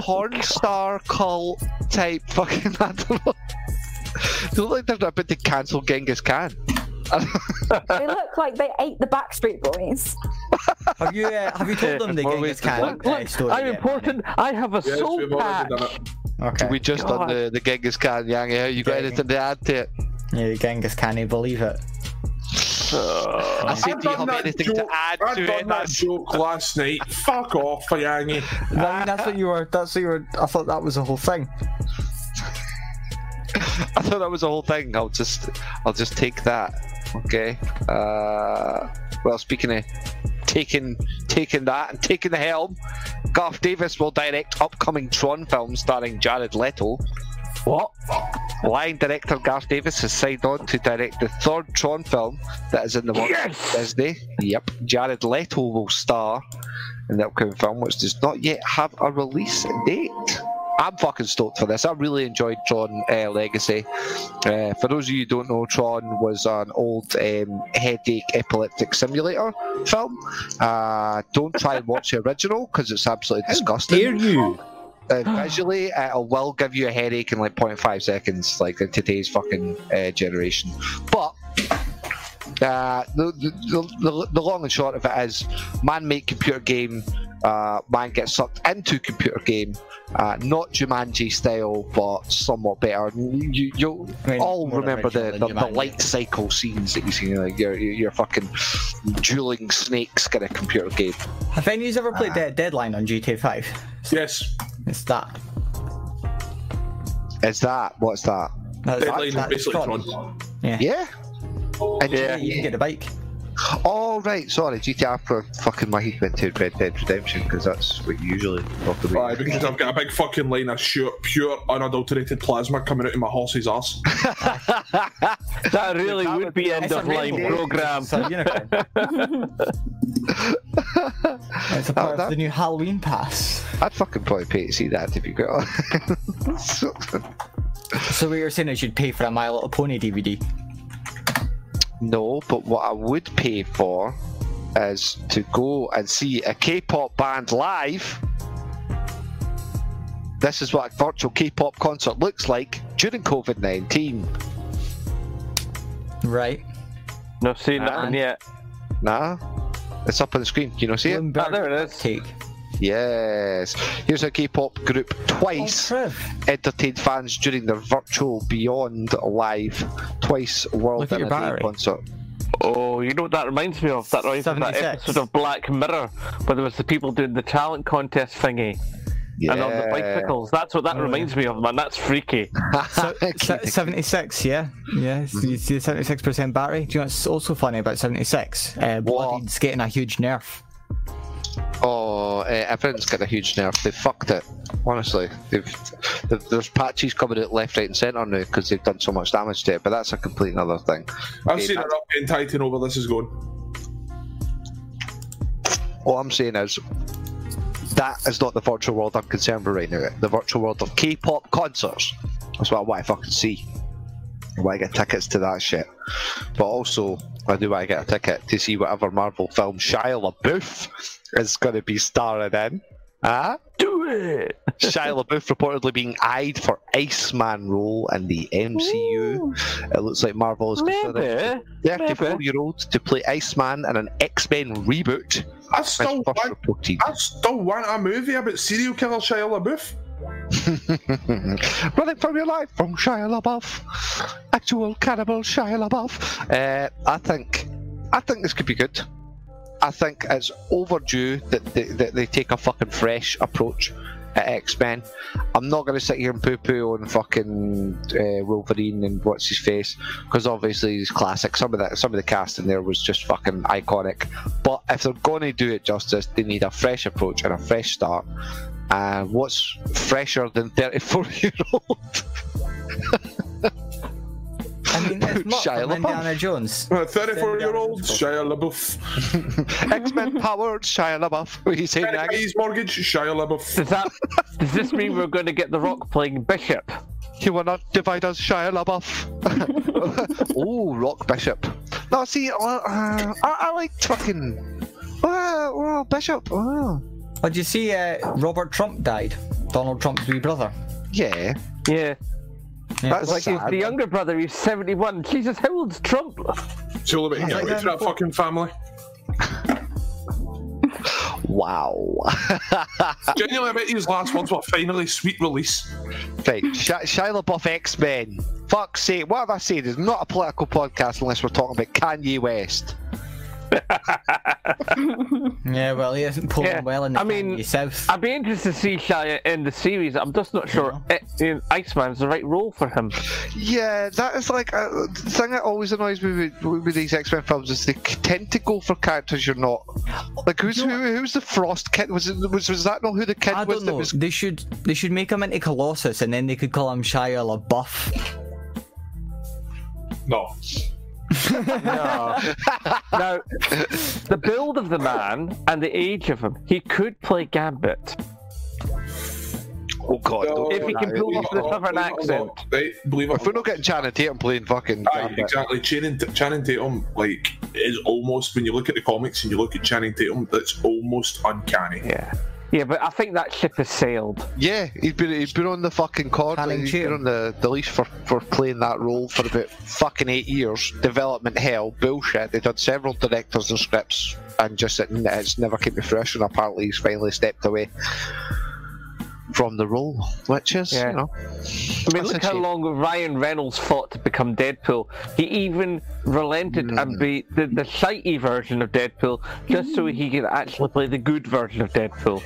porn star cult type fucking. I don't know. They look like they're about to cancel Genghis Khan. They look like they ate the Backstreet Boys. Have you uh, have you told them the More Genghis Khan Look, uh, story? I'm yet, important. I have a Yes, soul we've patch. already done it. Manny? Okay. We just done the, the Genghis Khan, Yangi. How you got Gang. anything to add to it? Yeah, the Genghis Khan, you believe it. I said, I've do you have anything joke, to add I've to done it? that That's- joke last night. Fuck off, Yangi. I mean, that's what you were. That's what you were. I thought that was the whole thing. I thought that was the whole thing. I'll just, I'll just take that. Okay. Uh, well, speaking of taking, taking that and taking the helm, Garth Davis will direct upcoming Tron film starring Jared Leto. What? Lion director Garth Davis has signed on to direct the third Tron film that is in the works Yes! of Disney. Yep. Jared Leto will star in the upcoming film, which does not yet have a release date. I'm fucking stoked for this. I really enjoyed Tron uh, Legacy. Uh, for those of you who don't know, Tron was an old um, headache epileptic simulator film. Uh, don't try and watch the original because it's absolutely disgusting. Dare you? Uh, visually, it will give you a headache in like 0.5 seconds, like in today's fucking uh, generation. But uh, the, the, the, the long and short of it is, man-made computer game. Uh, man gets sucked into computer game, uh, not Jumanji style, but somewhat better. You, you'll I mean, all remember the, the, the light cycle scenes that you see, like your your your fucking dueling snakes kind of computer game. Have any of you ever played Dead Deadline on GTA 5? Yes. It's that. It's that what's that? That's, Deadline is that's basically Tron. Tron. Yeah. Yeah. And Yeah. You can get a bike. Oh right, sorry, GTA for fucking my heat went to Red Dead Redemption because that's what you usually talk about. Aye, because I've got a big fucking line of pure, pure unadulterated plasma coming out of my horse's ass. That really That would would be be end of line rainbow. program. It's a unicorn. it's a part that- of the new Halloween pass. I'd fucking probably pay to see that if you got. so, So what you're saying is you'd pay for a My Little Pony DVD? No, but what I would pay for is to go and see a K-pop band live. This is what a virtual K-pop concert looks like during COVID nineteen. Right. No, seen that one yet. Nah, it's up on the screen. Can you not see it? Ah, there it is. Take. Yes. Here's a K-pop group twice. Trev. entertained fans during their virtual Beyond Live Twice World Look at your battery. concert. Oh, you know what that reminds me of? That reminds me of that episode of Black Mirror where there was the people doing the talent contest thingy and on the bicycles. That's what that reminds me of, man. That's freaky. So, se- 76, yeah? Yeah, so you see the 76% battery? Do you know what's also funny about 76? Uh, Bloodied's getting a huge nerf. Oh, uh, everyone's got a huge nerve. They fucked it. Honestly, they've, they've, there's patches coming out left, right, and centre now because they've done so much damage to it. But that's a complete other thing. I've seen it up in Titan over this is going. All I'm saying is that is not the virtual world I'm concerned with right now. The virtual world of K-pop concerts. That's what I want to fucking see. I want to get tickets to that shit. But also, I do want to get a ticket to see whatever Marvel film Shia LaBeouf is going to be starring in. Ah, Do do it. Shia LaBeouf reportedly being eyed for Iceman role in the MCU. It looks like Marvel is considering Maybe. 34 maybe. year old to play Iceman in an X Men reboot. I As still want, reported. I still want a movie about serial killer Shia LaBeouf. Running from your life from Shia LaBeouf. Actual cannibal Shia LaBeouf. Uh, I think, I think this could be good. I think it's overdue that they, that they take a fucking fresh approach at X Men. I'm not going to sit here and poo poo on fucking uh, Wolverine and what's his face because obviously he's classic. Some of the some of the cast in there was just fucking iconic. But if they're going to do it justice, they need a fresh approach and a fresh start. And what's fresher than 34 year old? I mean, it's not Shia from LaBeouf. Indiana Jones. 34 year old Shia LaBeouf. X Men powered Shia LaBeouf. What are you saying, Aggie? His mortgage, Shia LaBeouf. Does that? does this mean we're going to get The Rock playing Bishop? You will not divide us, Shia LaBeouf. oh, Rock Bishop. No, see, uh, uh, I, I like fucking. Oh, oh, Bishop. Oh. Oh, did you see uh, Robert Trump died? Donald Trump's wee brother. Yeah. Yeah. Yeah. That's Like sad. the younger brother, he's 71. Jesus, how old's Trump? It's all about I getting think away to that I'm- fucking family. Wow. Genuinely, I bet his last words were finally sweet release. right, Sh- Shia LaBeouf X Men. Fuck's sake, what have I said? It's not a political podcast unless we're talking about Kanye West. Yeah, well, he isn't pulling Yeah, well in the I mean, Kanye South. I'd be interested to see Shia in the series. I'm just not sure it, you know, Iceman's the right role for him. Yeah, that is like uh, the thing that always annoys me with, with these X Men films is they tend to go for characters you're not. Like who's who, who's the Frost kid? Was it was, was that not who the kid I was don't that know. was? They should they should make him into Colossus, and then they could call him Shia LaBeouf. No. No. now, the build of the man and the age of him, he could play Gambit. Oh god! No, If he can pull off the no, southern accent. Right, believe it if we're not getting Channing Tatum playing fucking Aye, Gambit, exactly. Channing, Channing Tatum, like, is almost when you look at the comics and you look at Channing Tatum, that's almost uncanny. Yeah. Yeah, but I think that ship has sailed. yeah, he's been he's been on the fucking cord. Channing He's been on the, the leash for, for playing that role for about fucking eight years. Development hell, bullshit. They've had several directors and scripts, and just it, it's never came to fruition. Apparently, he's finally stepped away from the role, which is Yeah. you know. I mean, look how shame. long Ryan Reynolds fought to become Deadpool. He even relented Hmm. and be the, the shitey version of Deadpool just so he could actually play the good version of Deadpool.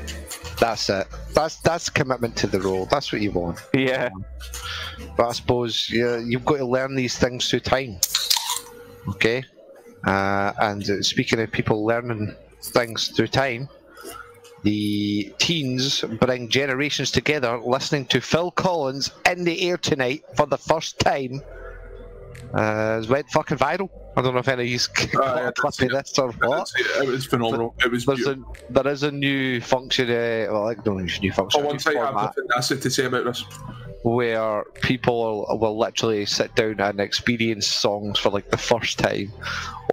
That's it. That's that's commitment to the role. That's what you want. Yeah. But I suppose yeah, you've got to learn these things through time. Okay? Uh, and uh, speaking of people learning things through time, the teens bring generations together listening to Phil Collins in the air tonight for the first time. Uh, it went fucking viral. I don't know if any of you yeah, a clip of this or what. It was phenomenal. It was There's a, there is a new function, uh, well, I don't know if it's a new function. For a new once, I have the tenacity to say about this. Where people will literally sit down and experience songs for like the first time,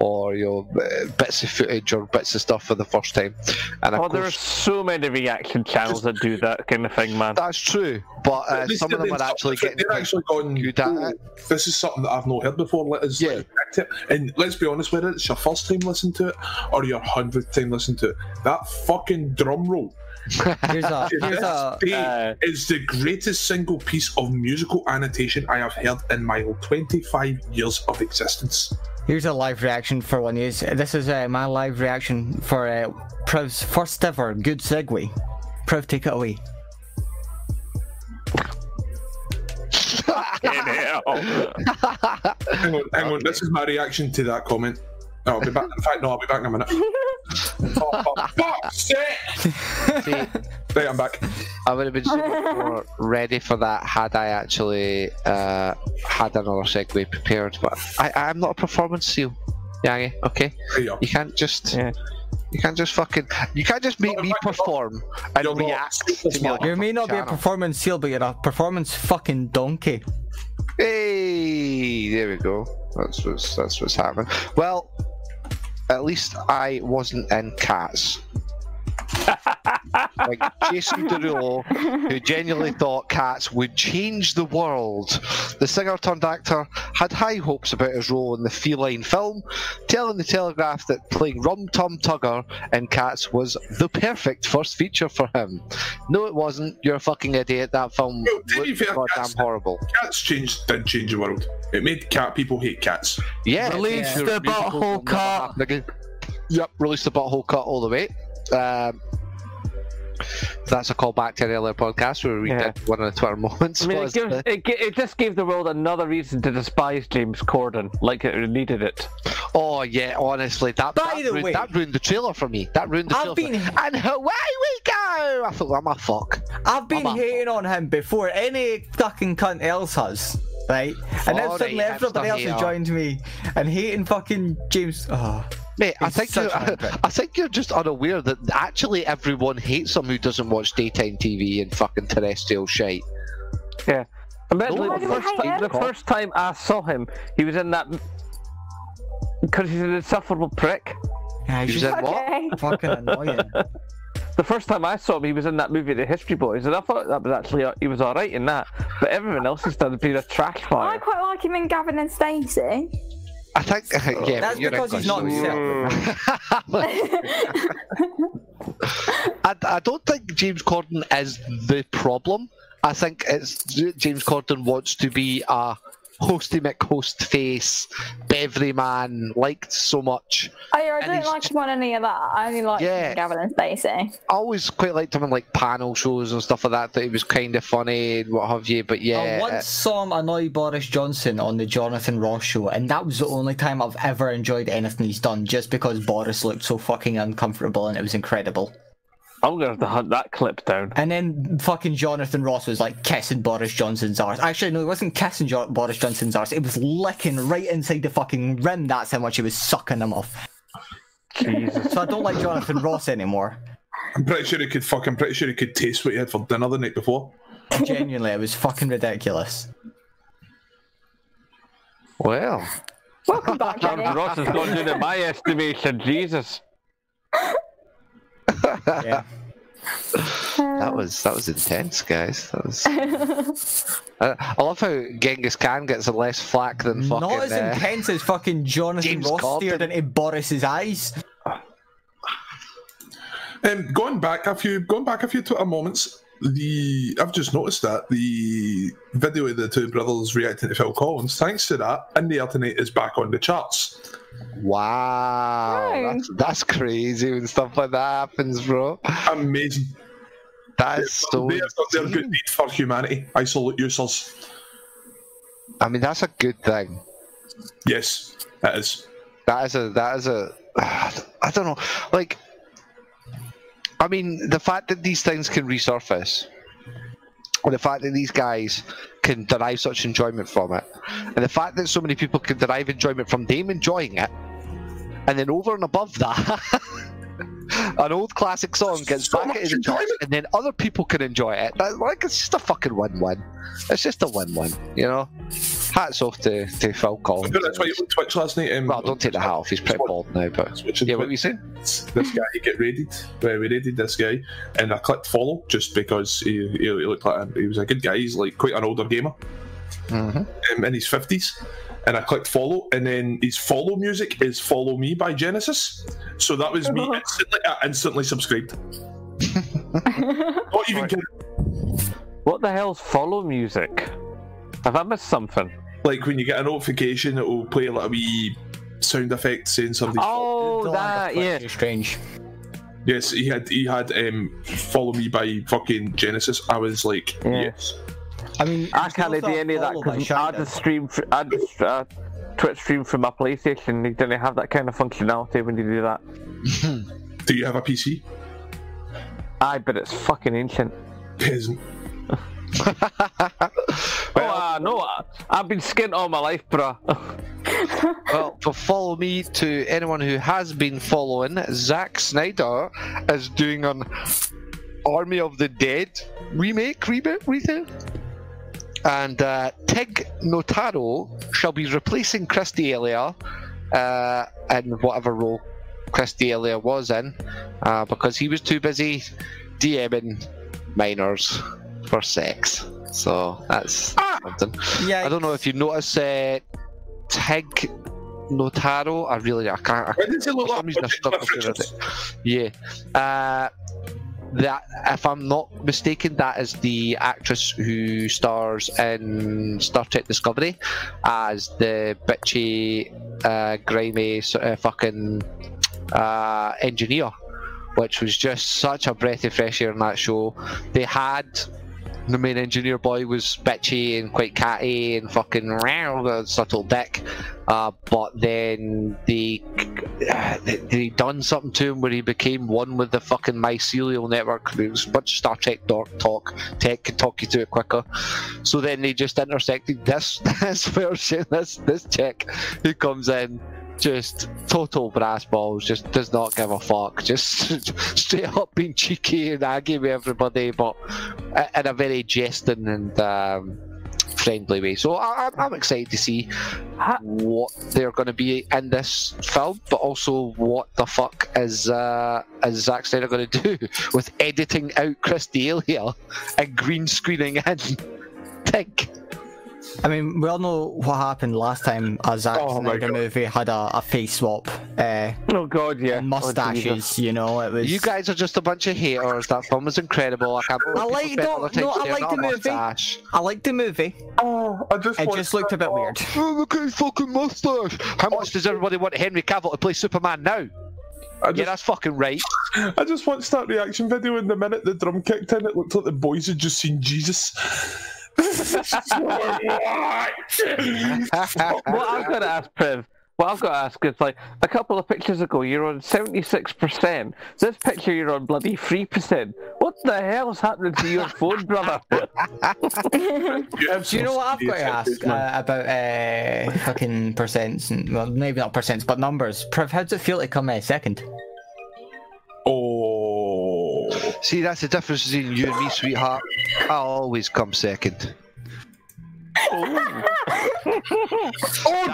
or you know uh, bits of footage or bits of stuff for the first time. And of Oh, there are so many reaction channels that do that kind of thing, man. that's true. But uh, some of them are actually they're getting actually going. good at "Oh, it." This is something that I've not heard before. Let us Yeah. react it. And let's be honest, whether it's your first time listening to it or your hundredth time listening to it, that fucking drum roll Here's a here's this a uh, is the greatest single piece of musical annotation I have heard in my 25 years of existence. here's a live reaction for one of. This is uh, my live reaction for uh, Priv's first ever good segue. Priv, take it away. Hang on, hang on. This is my reaction to that comment. No, I'll be back. In fact, no, I'll be back in a minute. oh, for fuck's sake! See, Right, I'm back. I would have been so more ready for that had I actually uh, had another segue prepared. But I, I'm not a performance seal, Yangi. Okay, you you can't just. Yeah. You can't just fucking. You can't just make No, me perform and you're react super to me smart. like You may not be a performance seal, but you're a performance fucking donkey. Hey, there we go. That's what's that's what's happening. Well, at least I wasn't in cats. like Jason Derulo, who genuinely thought Cats would change the world. The singer turned actor had high hopes about his role in the feline film, telling the Telegraph that playing Rum Tum Tugger in Cats was the perfect first feature for him. No, it wasn't. You're a fucking idiot. That film Well, to be looked fair, goddamn Cats- horrible. Cats changed did change the world. It made cat people hate cats. Yeah, Release it's a the butthole cut. Yep, release the butthole cut all the way. Um, that's a callback to an earlier podcast where we Yeah. did one of the Twitter moments. I mean, it, gives, the- it, it just gave the world another reason to despise James Corden, like it needed it. oh yeah, honestly, that By that, the ruined, way- that ruined the trailer for me. That ruined the I've trailer. been-. And away we go. I thought, I'm a fuck. I've been I'm hating on him before any fucking cunt else has, right? And then suddenly everybody else has joined me and hating fucking James. Oh. Mate, I think you're, a. I think you're just unaware that actually everyone hates him who doesn't watch daytime TV and fucking terrestrial shite. Yeah. I bet No, the, first time, the first time I saw him, he was in that. Because he's an insufferable prick. Yeah, he's He was just in what? Fucking annoying. The first time I saw him, he was in that movie, The History Boys, and I thought that was actually he was all right in that. But everyone else has done been a trash I fire. quite like him in Gavin and Stacey. I think, yeah, That's you're because he's not himself. I, I don't think James Corden is the problem. I think it's James Corden wants to be a hosty McHost face, Beverly man, liked so much. Oh yeah, I And don't like just- him on any of that. I only like him Yeah. Gavin and Stacey. I always quite liked him in like panel shows and stuff like that. That he was kind of funny and what have you. But yeah, I once saw him annoy Boris Johnson on the Jonathan Ross show, and that was the only time I've ever enjoyed anything he's done, just because Boris looked so fucking uncomfortable and it was incredible. I'm gonna have to hunt that clip down. And then fucking Jonathan Ross was like kissing Boris Johnson's arse. Actually, no, it wasn't kissing jo- Boris Johnson's arse. It was licking right inside the fucking rim. That's how much he was sucking him off. Jesus. So I don't like Jonathan Ross anymore. I'm pretty sure he could fucking. Pretty sure he could taste what he had for dinner the night before. Genuinely, it was fucking ridiculous. well, Welcome back, Jonathan Ross has gone down in my estimation. Jesus. Yeah. that was that was intense, guys. That was. I, I love how Genghis Khan gets a less flack than fucking. Not as uh, intense as fucking Jonathan James Ross Corden. stared into Boris's eyes. Um, going back a few, going back a few Twitter moments. The I've just noticed that the video of the two brothers reacting to Phil Collins. Thanks to that, and the Air Tonight is back on the charts. Wow, No. that's, that's crazy when stuff like that happens, bro. Amazing. That is so. they have got their good deed for humanity. I salute you, sirs. I mean, that's a good thing. Yes, it is. That is a that is a. I don't know, like. I mean, the fact that these things can resurface, and the fact that these guys can derive such enjoyment from it, and the fact that so many people can derive enjoyment from them enjoying it, and then over and above that, an old classic song gets So back into the charts, and then other people can enjoy it. That, like it's just a fucking win-win. It's just a win-win, you know. Hats off to, to Phil Collins. That's why you on Twitch last night. Um, Well, don't take the hat off. He's pretty bald now, but yeah. What were you saying? this guy he get raided. Where we raided this guy, and I clicked follow just because he, he, looked like a, he was a good guy. He's like quite an older gamer, Mhm. um, in his fifties. And I clicked follow, and then his follow music is "Follow Me" by Genesis. So that was me instantly. I instantly subscribed. Not even kidding. What the hell's follow music? Have I missed something? like when you get a notification, it will play like a wee sound effect saying something. Oh, that yeah. Strange. Yes, he had he had um, "Follow Me" by fucking Genesis. I was like, Yeah. yes. I mean, I can't do any of that because I Shida. just stream. fr- I just uh, Twitch stream from my PlayStation. You didn't have that kind of functionality when you do that. Do you have a PC? I but it's fucking ancient. Peasant. oh, uh, no, I, I've been skint all my life, bruh. well, to follow me to anyone who has been following, Zack Snyder is doing an Army of the Dead remake, reboot, reboot. And uh, Tig Notaro shall be replacing Chris D'Elia uh, in whatever role Chris D'Elia was in, uh, because he was too busy DMing minors for sex. So that's Ah! something. Yeah. I don't know if you notice uh, Tig Notaro. I really I can't. I Why does it look for like some reason I Project struggle Cliff to read Richards? it. Yeah. Uh, that, if I'm not mistaken, that is the actress who stars in Star Trek Discovery as the bitchy, uh, grimy, sort of fucking uh, engineer, which was just such a breath of fresh air in that show. They had the main engineer boy was bitchy and quite catty and fucking a subtle dick. Uh, but then they, they done something to him where he became one with the fucking mycelial network. There was of Star Trek talk. Tech can talk you through it quicker. So then they just intersected this this version, this this chick who comes in. Just total brass balls, just does not give a fuck. Just straight up being cheeky and aggy with everybody, but in a very jesting and um, friendly way. So I, I'm- I'm excited to see what they're going to be in this film, but also what the fuck is uh, is Zack Snyder going to do with editing out Chris D'Elia and green screening in Tig. I mean, we all know what happened last time a Zack Oh my Snyder God. movie had a, a face swap uh, Oh God, yeah. and Oh, mustaches. you know, it was. You guys are just a bunch of haters. That film was incredible. I can't I like- people spent all no, no, I like the movie. mustache. I liked the movie. Oh, I just It just looked a bit weird. Oh, look at his fucking mustache. How much does everybody want Henry Cavill to play Superman now? I Yeah, that's fucking right. I just want to start reaction video. And the minute the drum kicked in, it looked like the boys had just seen Jesus. What? What I've got to ask, Priv, what I've got to ask is like a couple of pictures ago, you're on 76%. This picture, you're on bloody 3%. What the hell's happening to your phone, brother? You have Do you know what I've got to ask uh, about uh, fucking percents? And, well, maybe not percents, but numbers. Priv, how does it feel to come in second? Oh. See, that's the difference between you and me, sweetheart. I'll always come second. Oh,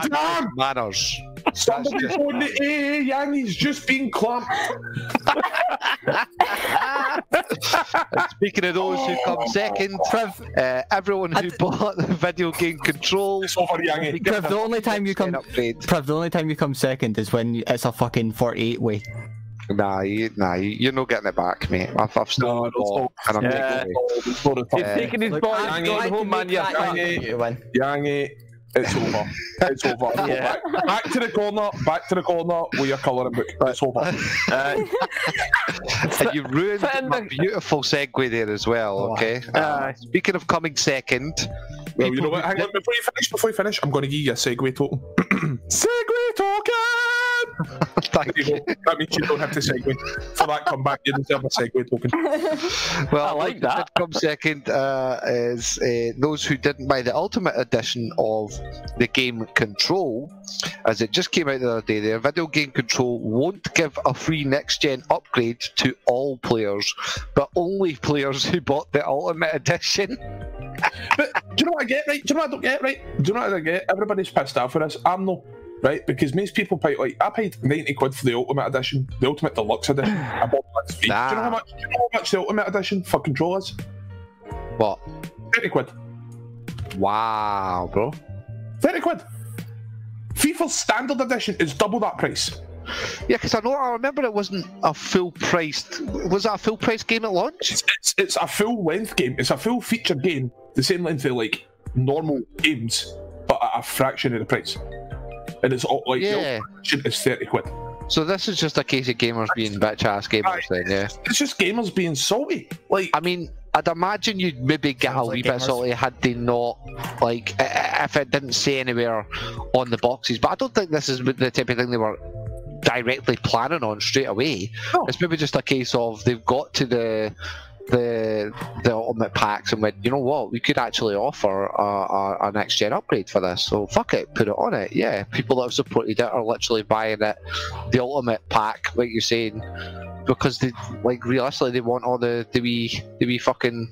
damn! Manners. Somebody's on the A. Yangi's just been clumped. Speaking of those who come second, uh, everyone who bought the video game control. It's over, Yangi. be given Priv, the only time you come, upgrade. Priv, the only time you come second is when it's a fucking forty-eight way. Nah, you, nah, you- you're not getting it back, mate. I've, I've stolen No, the ball, and I'm Yeah. taking it. It's not a He's taking his Look, ball, he's going home, man. make You that fuck. argument for you to win. Yangi, it's over. It's over. Yeah. back, back to the corner. Back to the corner with your colouring book. It's over. Uh, And you ruined Fit my the- beautiful segue there as well, Oh, okay? Aye. Uh, speaking of coming second, Well, you know what? Hang on, before you finish, before you finish, I'm going to give you a segue token. segue token! Thank you you. That means you don't have to segue. For that comeback, you deserve a segue token. Well, I like that. did Come second uh, is uh, those who didn't buy the Ultimate Edition of the game Control, as it just came out the other day. The video game Control won't give a free next gen upgrade to all players, but only players who bought the Ultimate Edition. But do you know what I get, right? Do you know what I don't get, right? Do you know what I get? Everybody's pissed off for this. I'm no. Right? Because most people pay, like, I paid 90 quid for the Ultimate Edition, the Ultimate Deluxe Edition. I bought that. Do you know how much, do you know how much the Ultimate Edition for controllers? What? 30 quid. Wow, bro. 30 quid. FIFA Standard Edition is double that price. Yeah, because I know I remember it wasn't a full priced. Was that a full price game at launch? It's, it's, it's a full length game. It's a full feature game, the same length of like normal games, but at a fraction of the price. And it's all like Yeah. Ultimate is 30 quid. So this is just a case of gamers being bitch ass gamers, then, yeah. It's just gamers being salty. Like, I mean, I'd imagine you'd maybe get a wee like bit gamers. salty had they not, like, i- i- if it didn't say anywhere on the boxes. But I don't think this is the type of thing they were directly planning on straight away. No. It's maybe just a case of they've got to the the the ultimate packs and went, you know what, we could actually offer a, a, a next gen upgrade for this. So fuck it, put it on it. Yeah, people that have supported it are literally buying it, the ultimate pack, like you're saying, because they like realistically they want all the the wee the wee fucking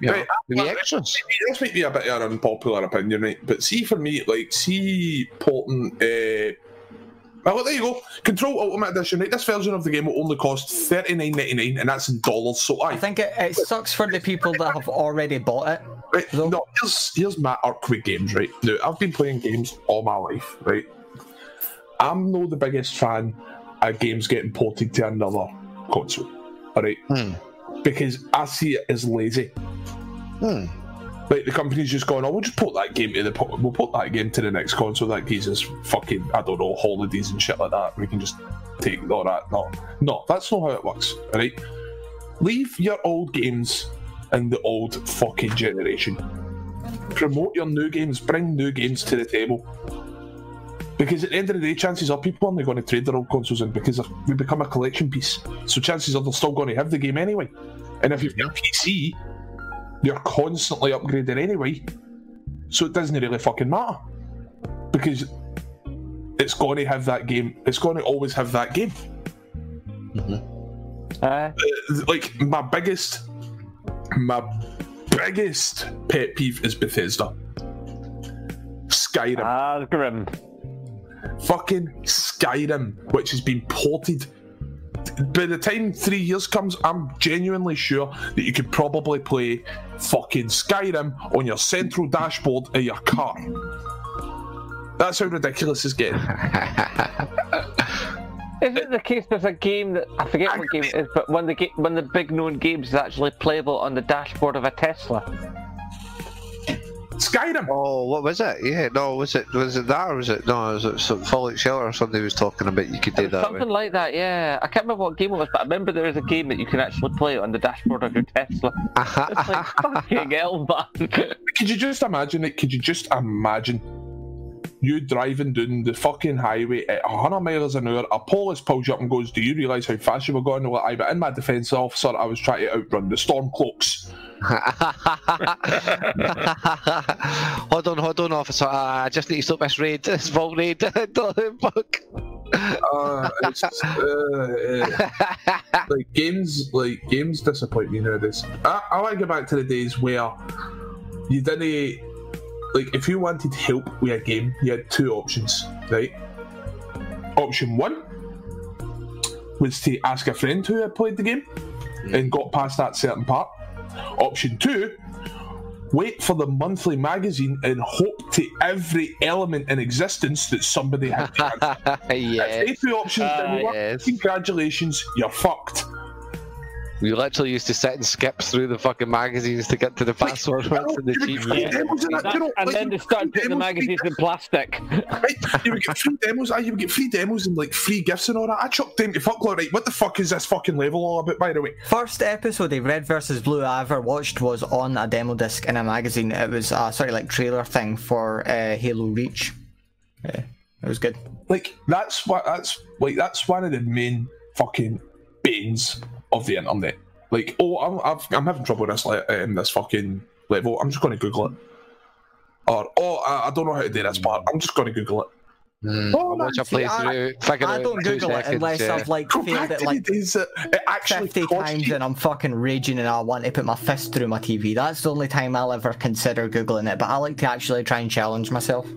you know, Right, the wee extras. this might be a bit of an unpopular opinion, right? But see, for me, like, see, porting uh, Well, there you go. Control Ultimate Edition. Right, this version of the game will only cost thirty nine ninety nine, and that's in dollars. So I, I think it, it sucks for the people that have already bought it. right, So- no, here's here's my arc with games. Right now, I've been playing games all my life. Right, I'm no the biggest fan of games getting ported to another console. All right, Hmm. because I see it as lazy. Hmm. Like the company's just going, oh, we'll just put that game to the we'll put that game to the next console. That gives us fucking I don't know holidays and shit like that. We can just take all that. No, no, that's not how it works. Right, leave your old games in the old fucking generation. Promote your new games. Bring new games to the table. Because at the end of the day, chances are people aren't going to trade their old consoles in because we become a collection piece. So chances are they're still going to have the game anyway. And if you've got a PC, you're constantly upgrading anyway. So it doesn't really fucking matter. Because it's going to have that game. It's going to always have that game. Uh, Like, my biggest, my biggest pet peeve is Bethesda. Skyrim. ah, grim. fucking Skyrim, which has been ported. By the time three years comes, I'm genuinely sure that you could probably play fucking Skyrim on your central dashboard of your car. That's how ridiculous it's getting. Is it the case there's a game that I forget what game it is, but one of the one of the big known games is actually playable on the dashboard of a Tesla? Skyrim. Oh, what was it? Yeah, no, was it was it that or was it no? Was it some Fallout Shelter or something? Was talking about you could do that. Something With. like that, yeah. I can't remember what game it was, but I remember there is a game that you can actually play on the dashboard of your Tesla. It's like fucking hell, man. Could you just imagine it? Could you just imagine you driving down the fucking highway at 100 miles an hour? A police pulls you up and goes, Do you realise how fast you were going? Well, I, but in my defence, officer, I was trying to outrun the storm cloaks. hold on, hold on, officer. Uh, I just need to stop this raid. This vault raid. Fuck. Uh, it's, uh, uh, like games, like games disappoint me nowadays. I, I want to go back to the days where you didn't like if you wanted help with a game, you had two options, right? Option one was to ask a friend who had played the game and got past that certain part. Option two, wait for the monthly magazine and hope to every element in existence that somebody had. yes. If two options didn't ah, work, yes. congratulations, you're fucked. We literally used to sit and skip through the fucking magazines to get to the password once in the you would get free achievement. demos in that, you know, and like, then they started putting the magazines in plastic. Right, you would get free demos. aye, You would get free demos and like free gifts and all that. I chucked them to fuck. Right, what the fuck is this fucking level all about? By the way, First episode of Red versus Blue I ever watched was on a demo disc in a magazine. It was a sort of like trailer thing for uh, Halo Reach. Yeah, it was good. like that's what that's like that's one of the main fucking banes of the internet. Like, oh, I'm I've, I'm having trouble with this le- um, this fucking level. I'm just going to Google it. Or oh, I, I don't know how to do this part. I'm just going to Google it. Mm, Oh, I'll watch a see, I- I don't in two Google it unless yeah. I've like failed it like the days it actually 50 times you- and I'm fucking raging and I want to put my fist through my TV. That's the only time I'll ever consider Googling it, but I like to actually try and challenge myself.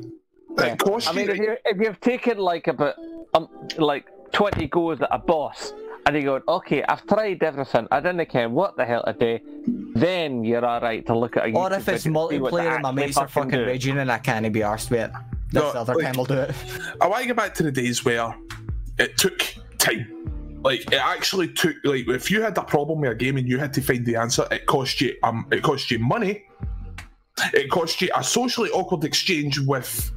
It cost I mean, if, you, if you've taken like about um, like 20 goes at a boss, and you go, okay, I've tried everything, I didn't care what the hell to do, then you're alright to look at a Or if it's video to see what they multiplayer and my actually mates are fucking do. raging and I can't be arsed with it. That's No, the other like- time I'll do it. I want to go back to the days where it took time. Like it actually took like if you had a problem with a game and you had to find the answer, it cost you um it cost you money. It cost you a socially awkward exchange with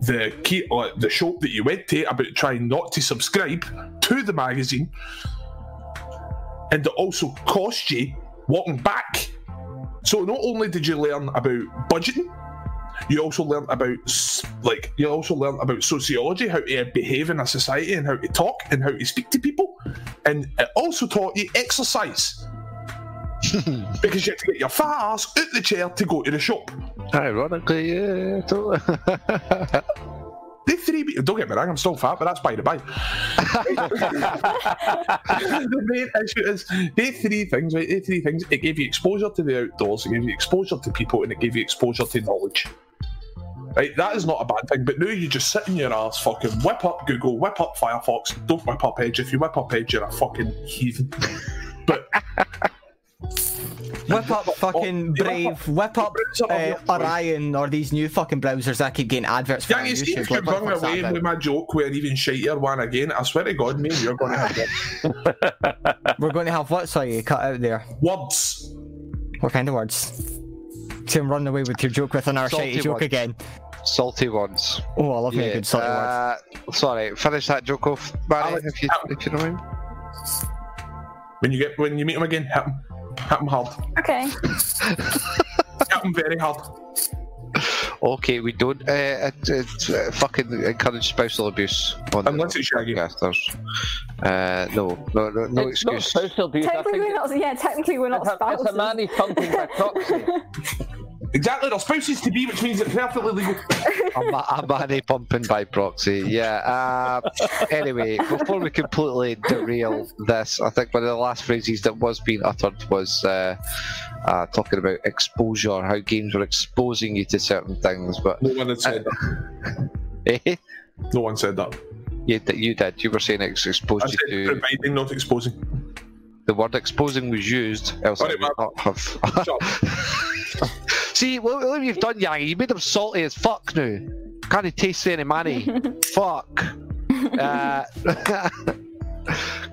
the key or the shop that you went to about trying not to subscribe to the magazine. And it also cost you walking back. So not only did you learn about budgeting, you also learn about like you also learn about sociology, how to behave in a society, and how to talk and how to speak to people, and it also taught you exercise because you have to get your fat ass out the chair to go to the shop. Ironically, yeah, totally. The three, don't get me wrong, I'm still fat, but that's by the by. the main issue is the three things, right? The three things. It gave you exposure to the outdoors, it gave you exposure to people, and it gave you exposure to knowledge. Right, that is not a bad thing. But now you just sit in your ass, fucking whip up Google, whip up Firefox. Don't whip up Edge. If you whip up Edge, you're a fucking heathen. But Whip up fucking Oh, Brave, whip up uh. Orion or these new fucking browsers that keep getting adverts for yeah, you see, YouTube. if you Like, bring what's away with my joke with an even shitier one again, I swear to God, me you're going to have words. We're going to have what? Sorry, you cut out there. words. What kind of words? Tim, run away with your joke with an Salty shitty joke ones. again. Salty ones. Oh, I love me a good salty word. uh, sorry, finish that joke off, Barry, Alex, if you if you don't mind. When you get when you meet him again, hit him. Hit him hard. Okay. Hit him very hard. Okay, we don't uh, uh, uh, fucking encourage spousal abuse on the Unless it's Shaggy. podcasters. Uh, no, no, no, no it's not excuse. social abuse. I Technically, think we're not. Yeah, technically, we're not it's, a, it's spouses. a man he's thumping by proxy. Exactly, they're spouses to be, which means it's perfectly legal. I'm, I'm money pumping by proxy. Yeah. Uh, anyway, before we completely derail this, I think one of the last phrases that was being uttered was uh, uh, talking about exposure, how games were exposing you to certain things. But No one had said that. eh, No one said that. you, you did. You were saying it's I exposed said you to. providing, not exposing. The word exposing was used, else I would not have. Shut up. See, what, what you've done, Yang, you made him salty as fuck now. Can't he taste any money? fuck. Uh,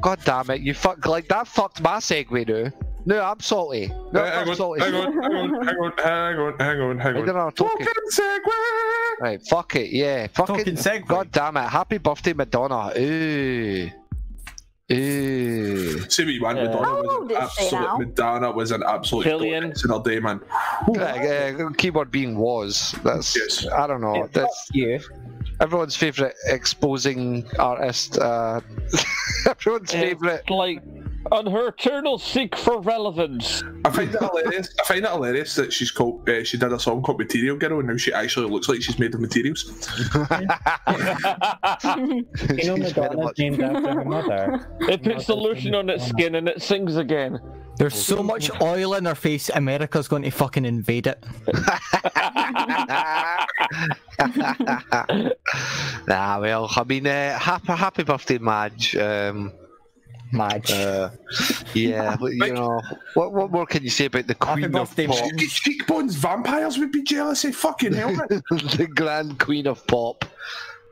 God damn it, you fuck like that fucked my segue now. No, I'm salty. No, Uh, hang, I'm on, salty. hang on, hang on, hang on, hang on, hang on, hang on. don't know, talking. Fucking segue! Right, fuck it, yeah. Fucking, Talking segue. God damn it. Happy birthday, Madonna. Ooh. Ooh. See what you want, Yeah. Madonna How was old an absolute? Madonna was an absolute Billion. goddess in her day, man. Uh, uh, keyboard being was. That's Yes. I don't know. That's You. everyone's favourite exposing artist. Uh, everyone's favourite. Like on her eternal seek for relevance. I find it hilarious. I find it hilarious that she's called. Uh, she did a song called Material Girl, and now she actually looks like she's made of materials. You know She's very Madonna's named after her mother. It puts the lotion on its skin and it sings again. There's so much oil in her face, America's going to fucking invade it. nah, well, I mean, uh, happy happy birthday, Madge. Um, Madge. uh, yeah, but, you know, what what more can you say about the Happy queen of pop? Madge. Get cheekbones, vampires would be jealous. of fucking hell, the grand queen of pop.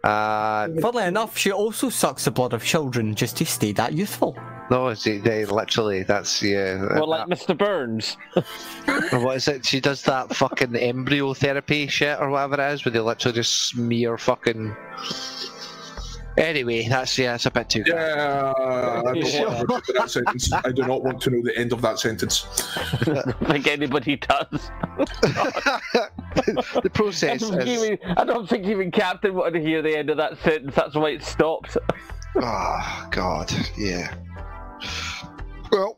Uh, Funnily enough, she also sucks the blood of children just to stay that youthful. no, it's, they literally that's yeah. Well, like Mr. Burns. What is it? She does that fucking embryo therapy shit or whatever it is, where they literally just smear fucking. Anyway, that's yeah, it's a bit too. Yeah, I don't want to know that sentence. I do not want to know the end of that sentence. like anybody does. the I process don't, think is. even, I don't think even Captain wanted to hear the end of that sentence. That's why it stopped. Oh God, yeah. Well,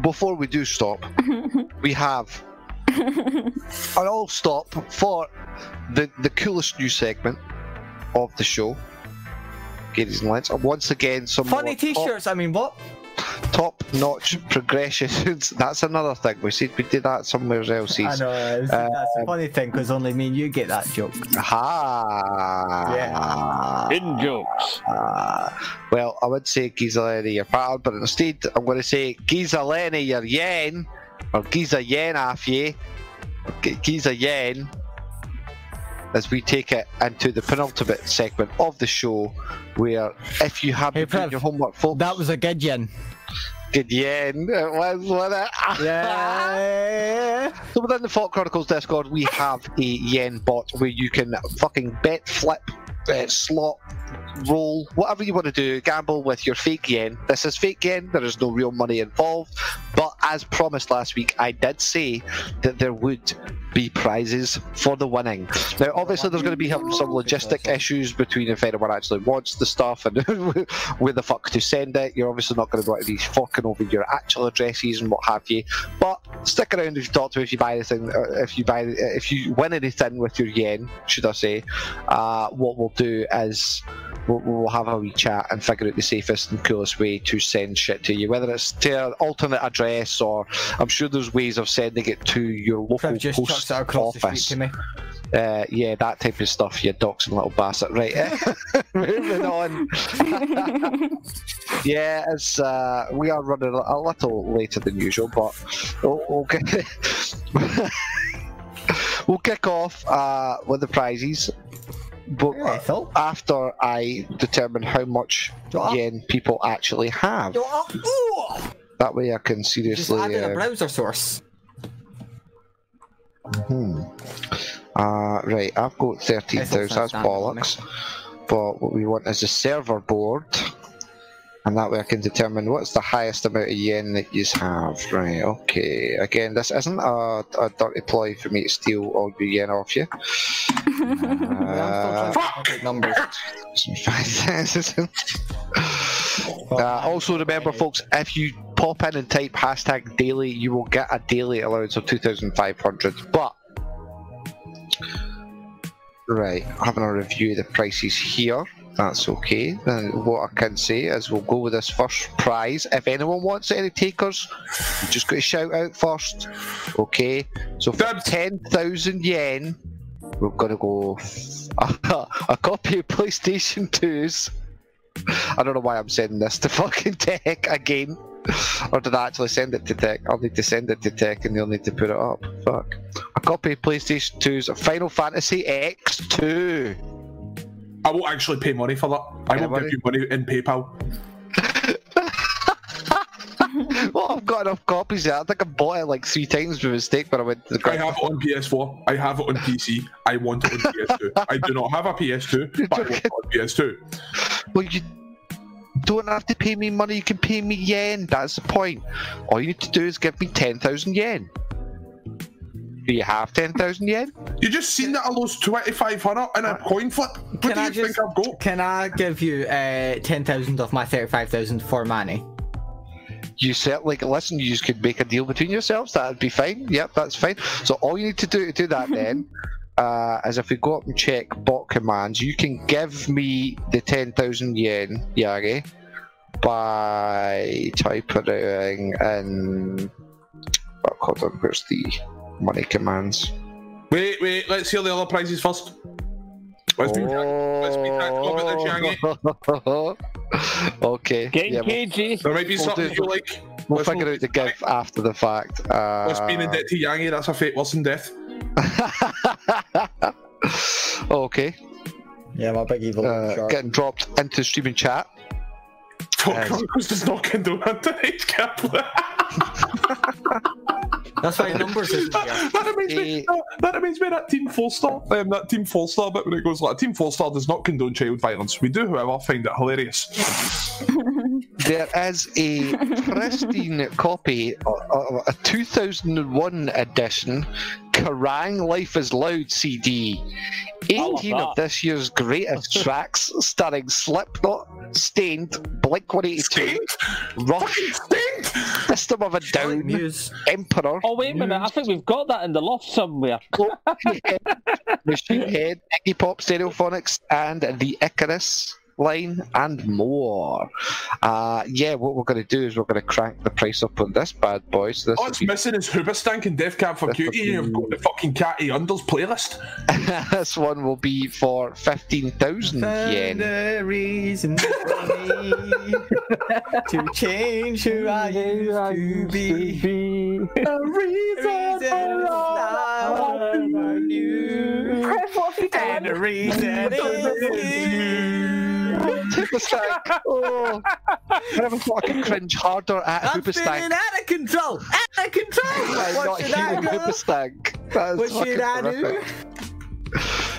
before we do stop, we have an all stop for the the coolest new segment of the show. Ladies and lads, once again, some Funny more t-shirts, I mean, what? top notch progressions. That's another thing. We said we did that somewhere else. I know, it's- that's Um, a funny thing, because only me and you get that joke. Ha! Yeah. In jokes. Ah, well, I would say Giza Lenny, your partner, but instead I'm going to say Giza Lenny, your yen, or Giza yen off ye, G- Giza yen, as we take it into the penultimate segment of the show, where if you have Hey, Prev, your homework, folks, That was a good yen. good yen, it was, wasn't it? Yeah. So within the FAWK Chronicles Discord, we have a yen bot where you can fucking bet, flip, uh, slot, roll, whatever you want to do, gamble with your fake yen. This is fake yen. There is no real money involved. But as promised last week, I did say that there would be prizes for the winning. Now, obviously, there's going to be some logistic issues between if anyone actually wants the stuff and where the fuck to send it. You're obviously not going to want to be fucking over your actual addresses and what have you. But stick around if you talk to me if you buy anything, uh, if you buy, if you win anything with your yen, should I say? Uh, what we'll do is we'll, we'll have a wee chat and figure out the safest and coolest way to send shit to you, whether it's to an alternate address or I'm sure there's ways of sending it to your local just post office. Uh, yeah, that type of stuff. You doxing little bastard. Right. Moving on. yeah, it's uh, we are running a a little later than usual, but we'll, we'll get we'll kick off uh, with the prizes. But Phil. after I determine how much yen people actually have, that way I can seriously. Just seriously. add in a uh, browser source. Hmm. Uh, right, I've got 13,000, that's bollocks. But what we want is a server board. And that way I can determine what's the highest amount of yen that you have. Right, okay. Again, this isn't a, a dirty ploy for me to steal all your yen off you. Uh, Fuck! Numbers. uh, also, remember, folks, if you pop in and type hashtag daily, you will get a daily allowance of 2,500. But, right, having a review of the prices here. That's okay. Then what I can say is we'll go with this first prize. If anyone wants any takers, you just got to shout out first. Okay. So for Dibs. ten thousand yen, we're gonna go a, a copy of PlayStation 2's. I don't know why I'm sending this to fucking tech again. Or did I actually send it to tech? I'll need to send it to tech and they'll need to put it up. Fuck. A copy of PlayStation 2's Final Fantasy X2. I won't actually pay money for that. I won't money? give you money in PayPal. well, I've got enough copies of. I think I bought it like three times by mistake when I went to the I have it on PS4. I have it on PC. I want it on PS2. I do not have a PS2, but I want it on PS2. Well, you don't have to pay me money, you can pay me yen. That's the point. All you need to do is give me 10,000 yen. Do you have 10,000 yen? You just seen that I lost 2500 in a coin flip. What Can do I you just- think I've got? Can I give you uh, 10,000 of my 35,000 for money? You said, like, listen, you just could make a deal between yourselves. That'd be fine. Yep, that's fine. So all you need to do to do that then uh, is if we go up and check bot commands, you can give me the 10,000 yen, Yagi, by typing in. Oh, hold on, where's the money commands? Wait, wait, let's hear the other prizes first. Let's be, let's tactical about this, Yangi. Okay. Getting yeah, we'll, cagey. There might be We'll something do- you like. we'll Let's figure not- out the give after the fact. Uh, Let's be in debt to Yangi, that's a fate worse than death. okay. Yeah, my big evil Uh, getting dropped into the streaming chat. Fuck, Yes. Chronicles does not condone underage gambling. That's why numbers isn't here. that reminds me. Eh. that reminds me of that Team Four Star. Um, that Team Four Star bit when it goes like, "Team Four Star does not condone child violence. We do, however, find it hilarious." There is a pristine copy of of a 2001 edition Kerrang! Life is Loud CD. 18 of this year's greatest tracks, starring Slipknot, Staind, Blink 182, Rush, System of a Down, Muse. Emperor, Oh wait a minute, I think we've got that in the loft somewhere. Machine Head, Iggy Pop, Stereophonics, and the Icarus line and more. Uh, yeah, what we're going to do is we're going to crank the price up on this bad boy. So this All it's be- missing is Hoobastank and Death Cab for That's Cutie, and you've got the fucking Catty Unders playlist. this one will be for 15,000 yen. a reason for me to change who I used to be. A reason Reason I knew. Trev, what have you And done? the reason is you. Hoobastank! Oh, I never thought I could cringe harder at I'm feeling out of control. Out of control. by What not should I do? Hoobastank. That is What fucking should I do?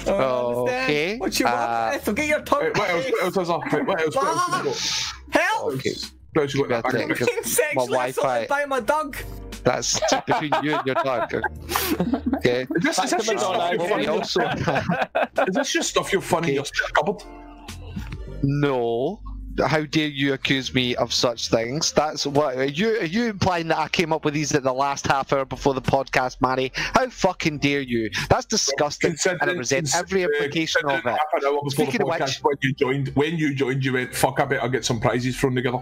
Oh, Okay, What you want? uh, Forget your tongue. Wait, what else? What else is there? Wait, what else? What else you got? Help! Okay. What else you got? in That's that it. bag? Fucking sexually My Wi-Fi. by my dog. That's between you and your dog. Okay. Is this, is this just stuff you're funny? We also Is this just stuff you're funny in your cupboard? No. how dare you accuse me of such things? That's what are you are you implying that I came up with these at the last half hour before the podcast, Manny? How fucking dare you? That's disgusting, and I Considering- resent every uh, implication of it. half an hour before the Speaking of which- when you joined, when you joined, you went, "Fuck, I better get some prizes thrown together."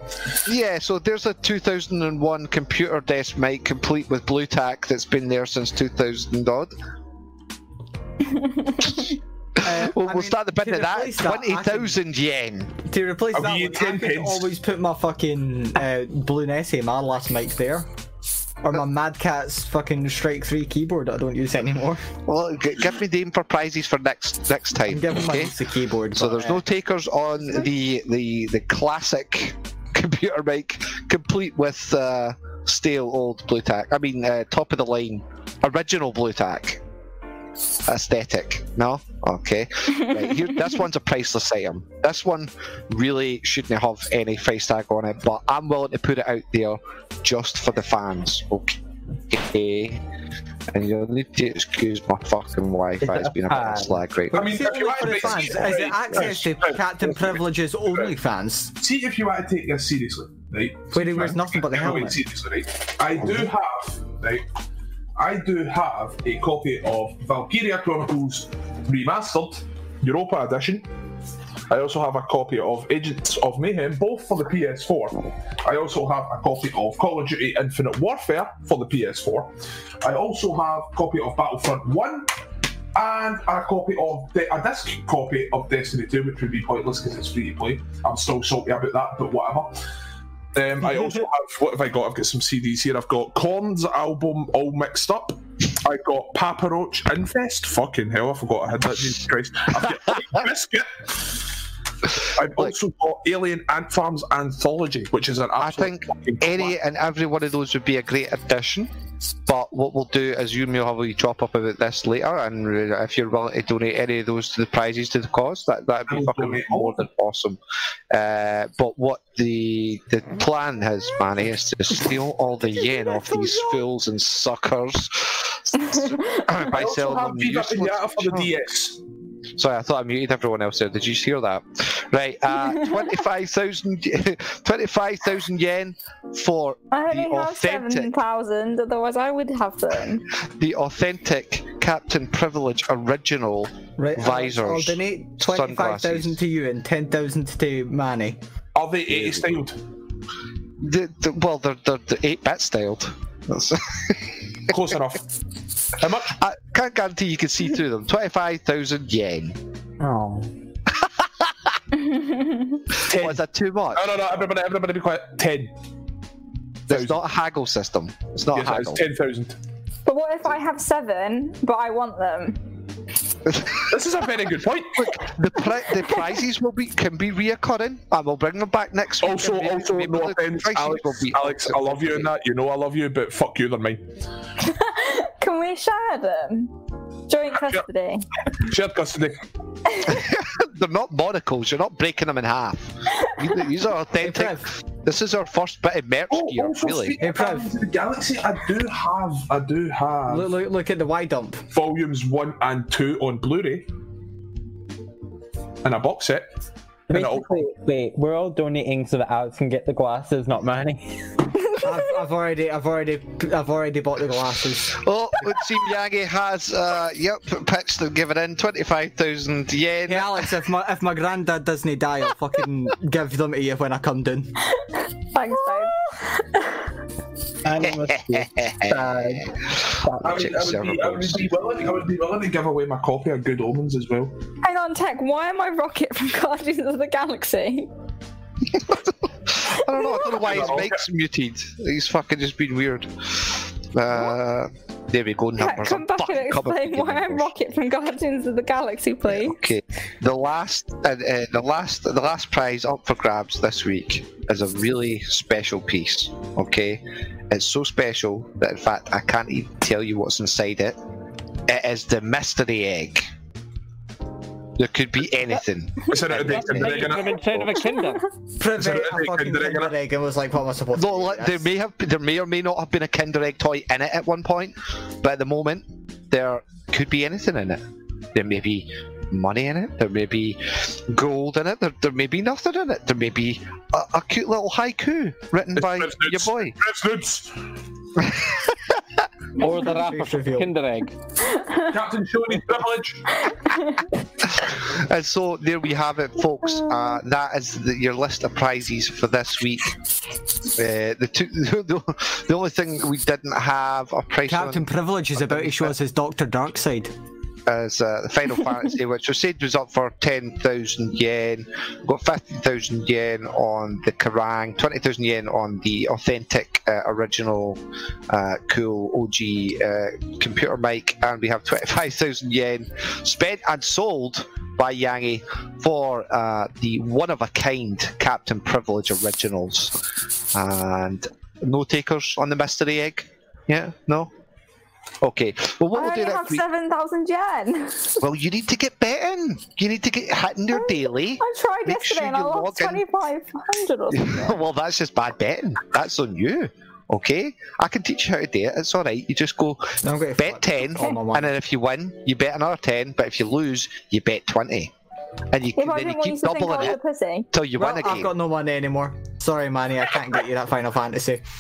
Yeah, so there's a 2001 computer desk mic complete with blue tack that's been there since 2000 odd. Uh, We'll, we'll mean, start the bid at that. that, 20,000 yen. To replace Have that one, I ten could pence? always put my fucking uh, Blue Nessie, my last mic there. Or my Mad Catz fucking Strike 3 keyboard that I don't use anymore. Well, g- give me the aim for prizes for next next time. I'm giving okay? niece keyboard. So but, there's uh, no takers on the the the classic computer mic, complete with uh, stale old blue tack. I mean, uh, top of the line, original blue tack. Aesthetic, no? Okay. Right, here, this one's a priceless item. This one really shouldn't have any price tag on it, but I'm willing to put it out there just for the fans. Okay. And you'll need to excuse my fucking Wi-Fi. It's been a bit of a slag right I mean, See, if you only for the want to- fans. Is it access to Right, Captain right, Privilege's right. only fans? See if you want to take this seriously, right? Where he wears nothing but the helmet. seriously, right? I do oh. have, right? I do have a copy of Valkyria Chronicles Remastered, Europa Edition. I also have a copy of Agents of Mayhem, both for the PS4. I also have a copy of Call of Duty Infinite Warfare for the PS4. I also have a copy of Battlefront 1 and a copy of a disc copy of Destiny 2, which would be pointless because it's free to play. I'm still salty about that, but whatever. Um, I also have what have I got? I've got some CDs here. I've got Korn's album all mixed up. I got Papa Roach Infest. Fucking hell, I forgot I had that. Jesus Christ. I've got Biscuit. I've also got Alien Ant Farm's Anthology, which is an I think fucking any and every one of those would be a great addition. But what we'll do is you and me will have a wee chop up about this later, and if you're willing to donate any of those to the prizes to the cause, that that'd be fucking more than awesome. Uh, but what the the plan has, Manny, is to steal all the yen off these fools and suckers by selling them useless. For the DS. Sorry, I thought I muted everyone else there. Did you hear that? Right, uh, 25,000 25,000 yen for I the only have authentic, 7,000, otherwise I would have them. the authentic Captain Privilege original. Right, Alex, Visors, I'll donate 25,000 to you and 10,000 to Manny. Are they 80 styled? The, the, well, they're, they're, they're 8 bit styled. That's, Close enough. How much? I can't guarantee you can see through them. 25,000 yen. Oh. Oh, is that too much? No, no, no. Everybody, everybody, be quiet. Ten. It's not a haggle system. It's not Yes, a it's haggle. ten thousand. But what if I have seven, but I want them? This is a very good point. The, pri- the prizes will be can be reoccurring, and we'll bring them back next week. Also, and also, maybe no offense, Alex. will be Alex, I love you in that. You know I love you, but fuck you, they're mine. Can we share them? Joint custody. Shared custody. They're not monocles. You're not breaking them in half. These- These are authentic. Trev. This is our first bit of merch Oh, gear, also, really. Hey, Prav. Guardians the Galaxy, I do have, I do have Look, look, look at the Y dump. volumes one and two on Blu-ray, and a box set. It Basically, wait, we're all donating so that Alex can get the glasses, not money. I've, I've already, I've already, I've already bought the glasses. Oh, it seems Yagi has, uh, yep, pitched and given in 25,000 yen. Hey Alex, if my if my granddad doesn't die, I'll fucking give them to you when I come down. Thanks, babe. And it must be sad. I would, I, would be, I, would be willing, I would be willing to give away my copy of Good Omens as well. Hang on, Tech, why am I Rocket from Guardians of the Galaxy? I don't know, I don't know why his Okay. mic's muted. He's fucking just been weird. Uh, there we go, Tech, numbers. come I'm back fucking and explain why I'm. Rocket from Guardians of the Galaxy, please. Okay, the last, uh, uh, the last, the last prize up for grabs this week is a really special piece. Okay, it's so special that in fact I can't even tell you what's inside it. It is the mystery egg. There could be anything. Is it a dick and Egg dragon? of a kinder. Prevent it a like fucking Kinder Egg in egg and was like, what am I supposed No, to like, there may have, there may or may not have been a Kinder Egg toy in it at one point, but at the moment there could be anything in it. There may be money in it. There may be gold in it. There, there may be nothing in it. There may be a, a cute little haiku written by your nudes. boy. It's nudes. Or the rapper from reveal. Kinder Egg. Captain showing his privilege. And so there we have it, folks. Uh, that is the, your list of prizes for this week. Uh, the, two, the, the only thing we didn't have a price Captain on Privilege is about to show us his Doctor Darkside. Is uh, the Final Fantasy, which was said was up for 10,000 yen. Got 50,000 yen on the Kerrang, 20,000 yen on the authentic, uh, original, uh, cool OG uh, computer mic, and we have 25,000 yen spent and sold by Yangi for uh, the one of a kind Captain Privilege originals. And no takers on the mystery egg? Yeah? No? Okay. Well, what I we'll do only have week. 7,000 yen. Well, you need to get betting. You need to get hitting your daily. I tried Make yesterday sure and I you lost 2,500 well, that's just bad betting. That's on you. Okay, I can teach you how to do it. It's all right. You just go I'm bet ten, all my money. and then if you win, you bet another ten. But if you lose, you bet twenty, and you, If I then you didn't want you keep I doubling was it pussy. till you Well, win I've got no money anymore. Sorry, Manny, I can't get you that Final Fantasy.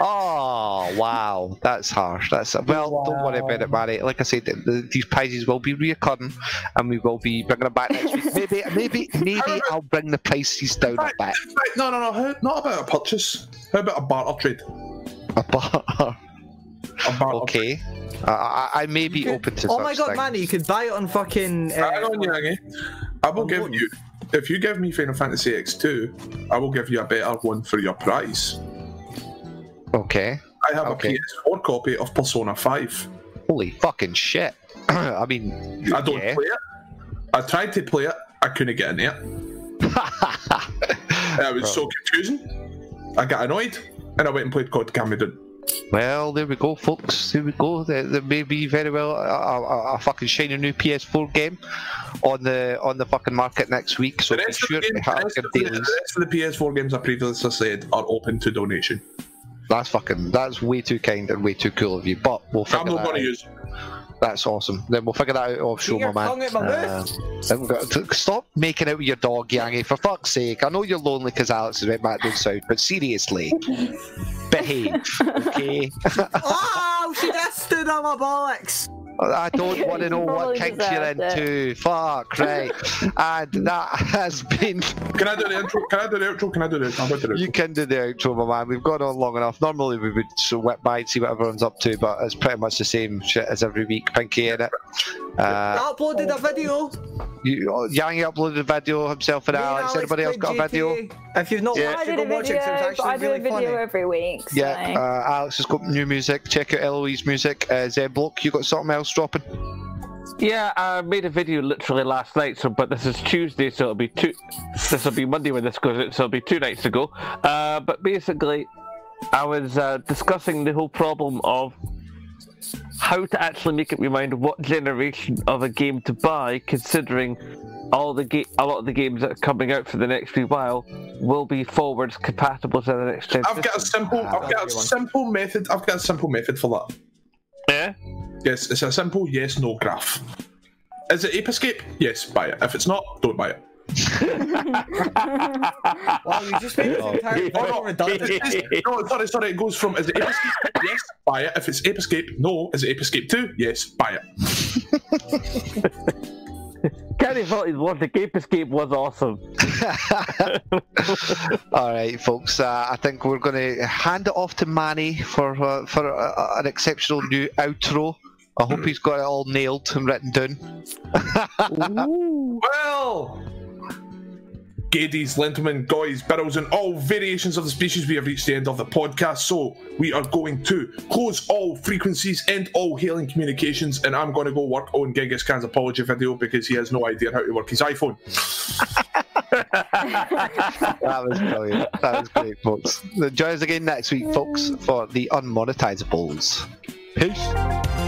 Oh wow, that's harsh. That's well. Don't worry about it, Barry. Like I said, the, the, these prizes will be reoccurring, and we will be bringing them back next week. Maybe, maybe, maybe I'll bring the prices down a bit. Right, no, no, no. Not about a purchase. How about a barter trade? A bar. A barter Okay. Uh, I, I may be could- open to oh such my god, things. Manny, you could buy it on fucking. Hang Uh, on, Yangi. I will give loan. you. If you give me Final Fantasy X2, I will give you a better one for your price. Okay. I have Okay. a PS4 copy of Persona 5. Holy fucking shit. I mean, I don't yeah. play it. I tried to play it. I couldn't get in there. It was so confusing. I got annoyed, and I went and played COD Cameron. Well, there we go, folks. There we go. There, there may be very well a, a, a fucking shiny new PS4 game on the on the fucking market next week. So The rest, sure the, to games, the, rest the, rest of the PS4 games I previously said are open to donation. That's fucking. That's way too kind and way too cool of you. But we'll figure I'm not going out. to use. That's awesome. Then we'll figure that out off show, my man. tongue my Uh, then got stop making out with your dog, Yangi. For fuck's sake. I know you're lonely because Alex is went back down south, but seriously, behave, okay? oh, she just stood on my bollocks! I don't want to know what Probably kinks you're deserved into. Fuck, right. and that has been. Can I do the intro? Can I do the outro? Can I do the outro? I'm going to do the You can do the outro, my man. We've gone on long enough. Normally we would sort of whip by and see what everyone's up to, but it's pretty much the same shit as every week. Pinky in it. Uh, I uploaded a video. you, Yangi uploaded a video himself and Me and Alex. Anybody else played got a video? GTA. If you've not Yeah. Watched it, did go a watch it 'cause video, it's but I actually do a video funny. every week. So. Yeah, uh, Alex has got new music. Check out Eloise music. Uh, Zeblock, you got something else dropping? Yeah, I made a video literally last night. So, but this is Tuesday, so it'll be two. This will be Monday when this goes out, so it'll be two nights ago. Uh, but basically, I was uh, discussing the whole problem of how to actually make up your mind what generation of a game to buy, considering all the ga- a lot of the games that are coming out for the next few while will be forwards compatible to the next gen. I've got a simple. Ah, I've got a that's a good one. simple method. I've got a simple method for that. yeah. Yes, it's a simple yes/no graph. Is it Ape Escape? Yes, buy it. If it's not, don't buy it. Wow, you just made this entire video redundant. It's- no, sorry, sorry. It goes from is it Ape Escape? yes, buy it. If it's Ape Escape, no. Is it Ape Escape Two? Yes, buy it. Can't thought his one. The Gape Escape was awesome. All right, folks. Uh, I think we're going to hand it off to Manny for uh, for uh, an exceptional new outro. I hope he's got it all nailed and written down. Well, Gadies, Lentilmen, Goys, Birrows, and all variations of the species, we have reached the end of the podcast. So we are going to close all frequencies and all hailing communications, and I'm going to go work on Genghis Khan's apology video because he has no idea how to work his iPhone. That was brilliant. That was great, folks. Join us again next week, folks, for the Unmonetisables. Peace.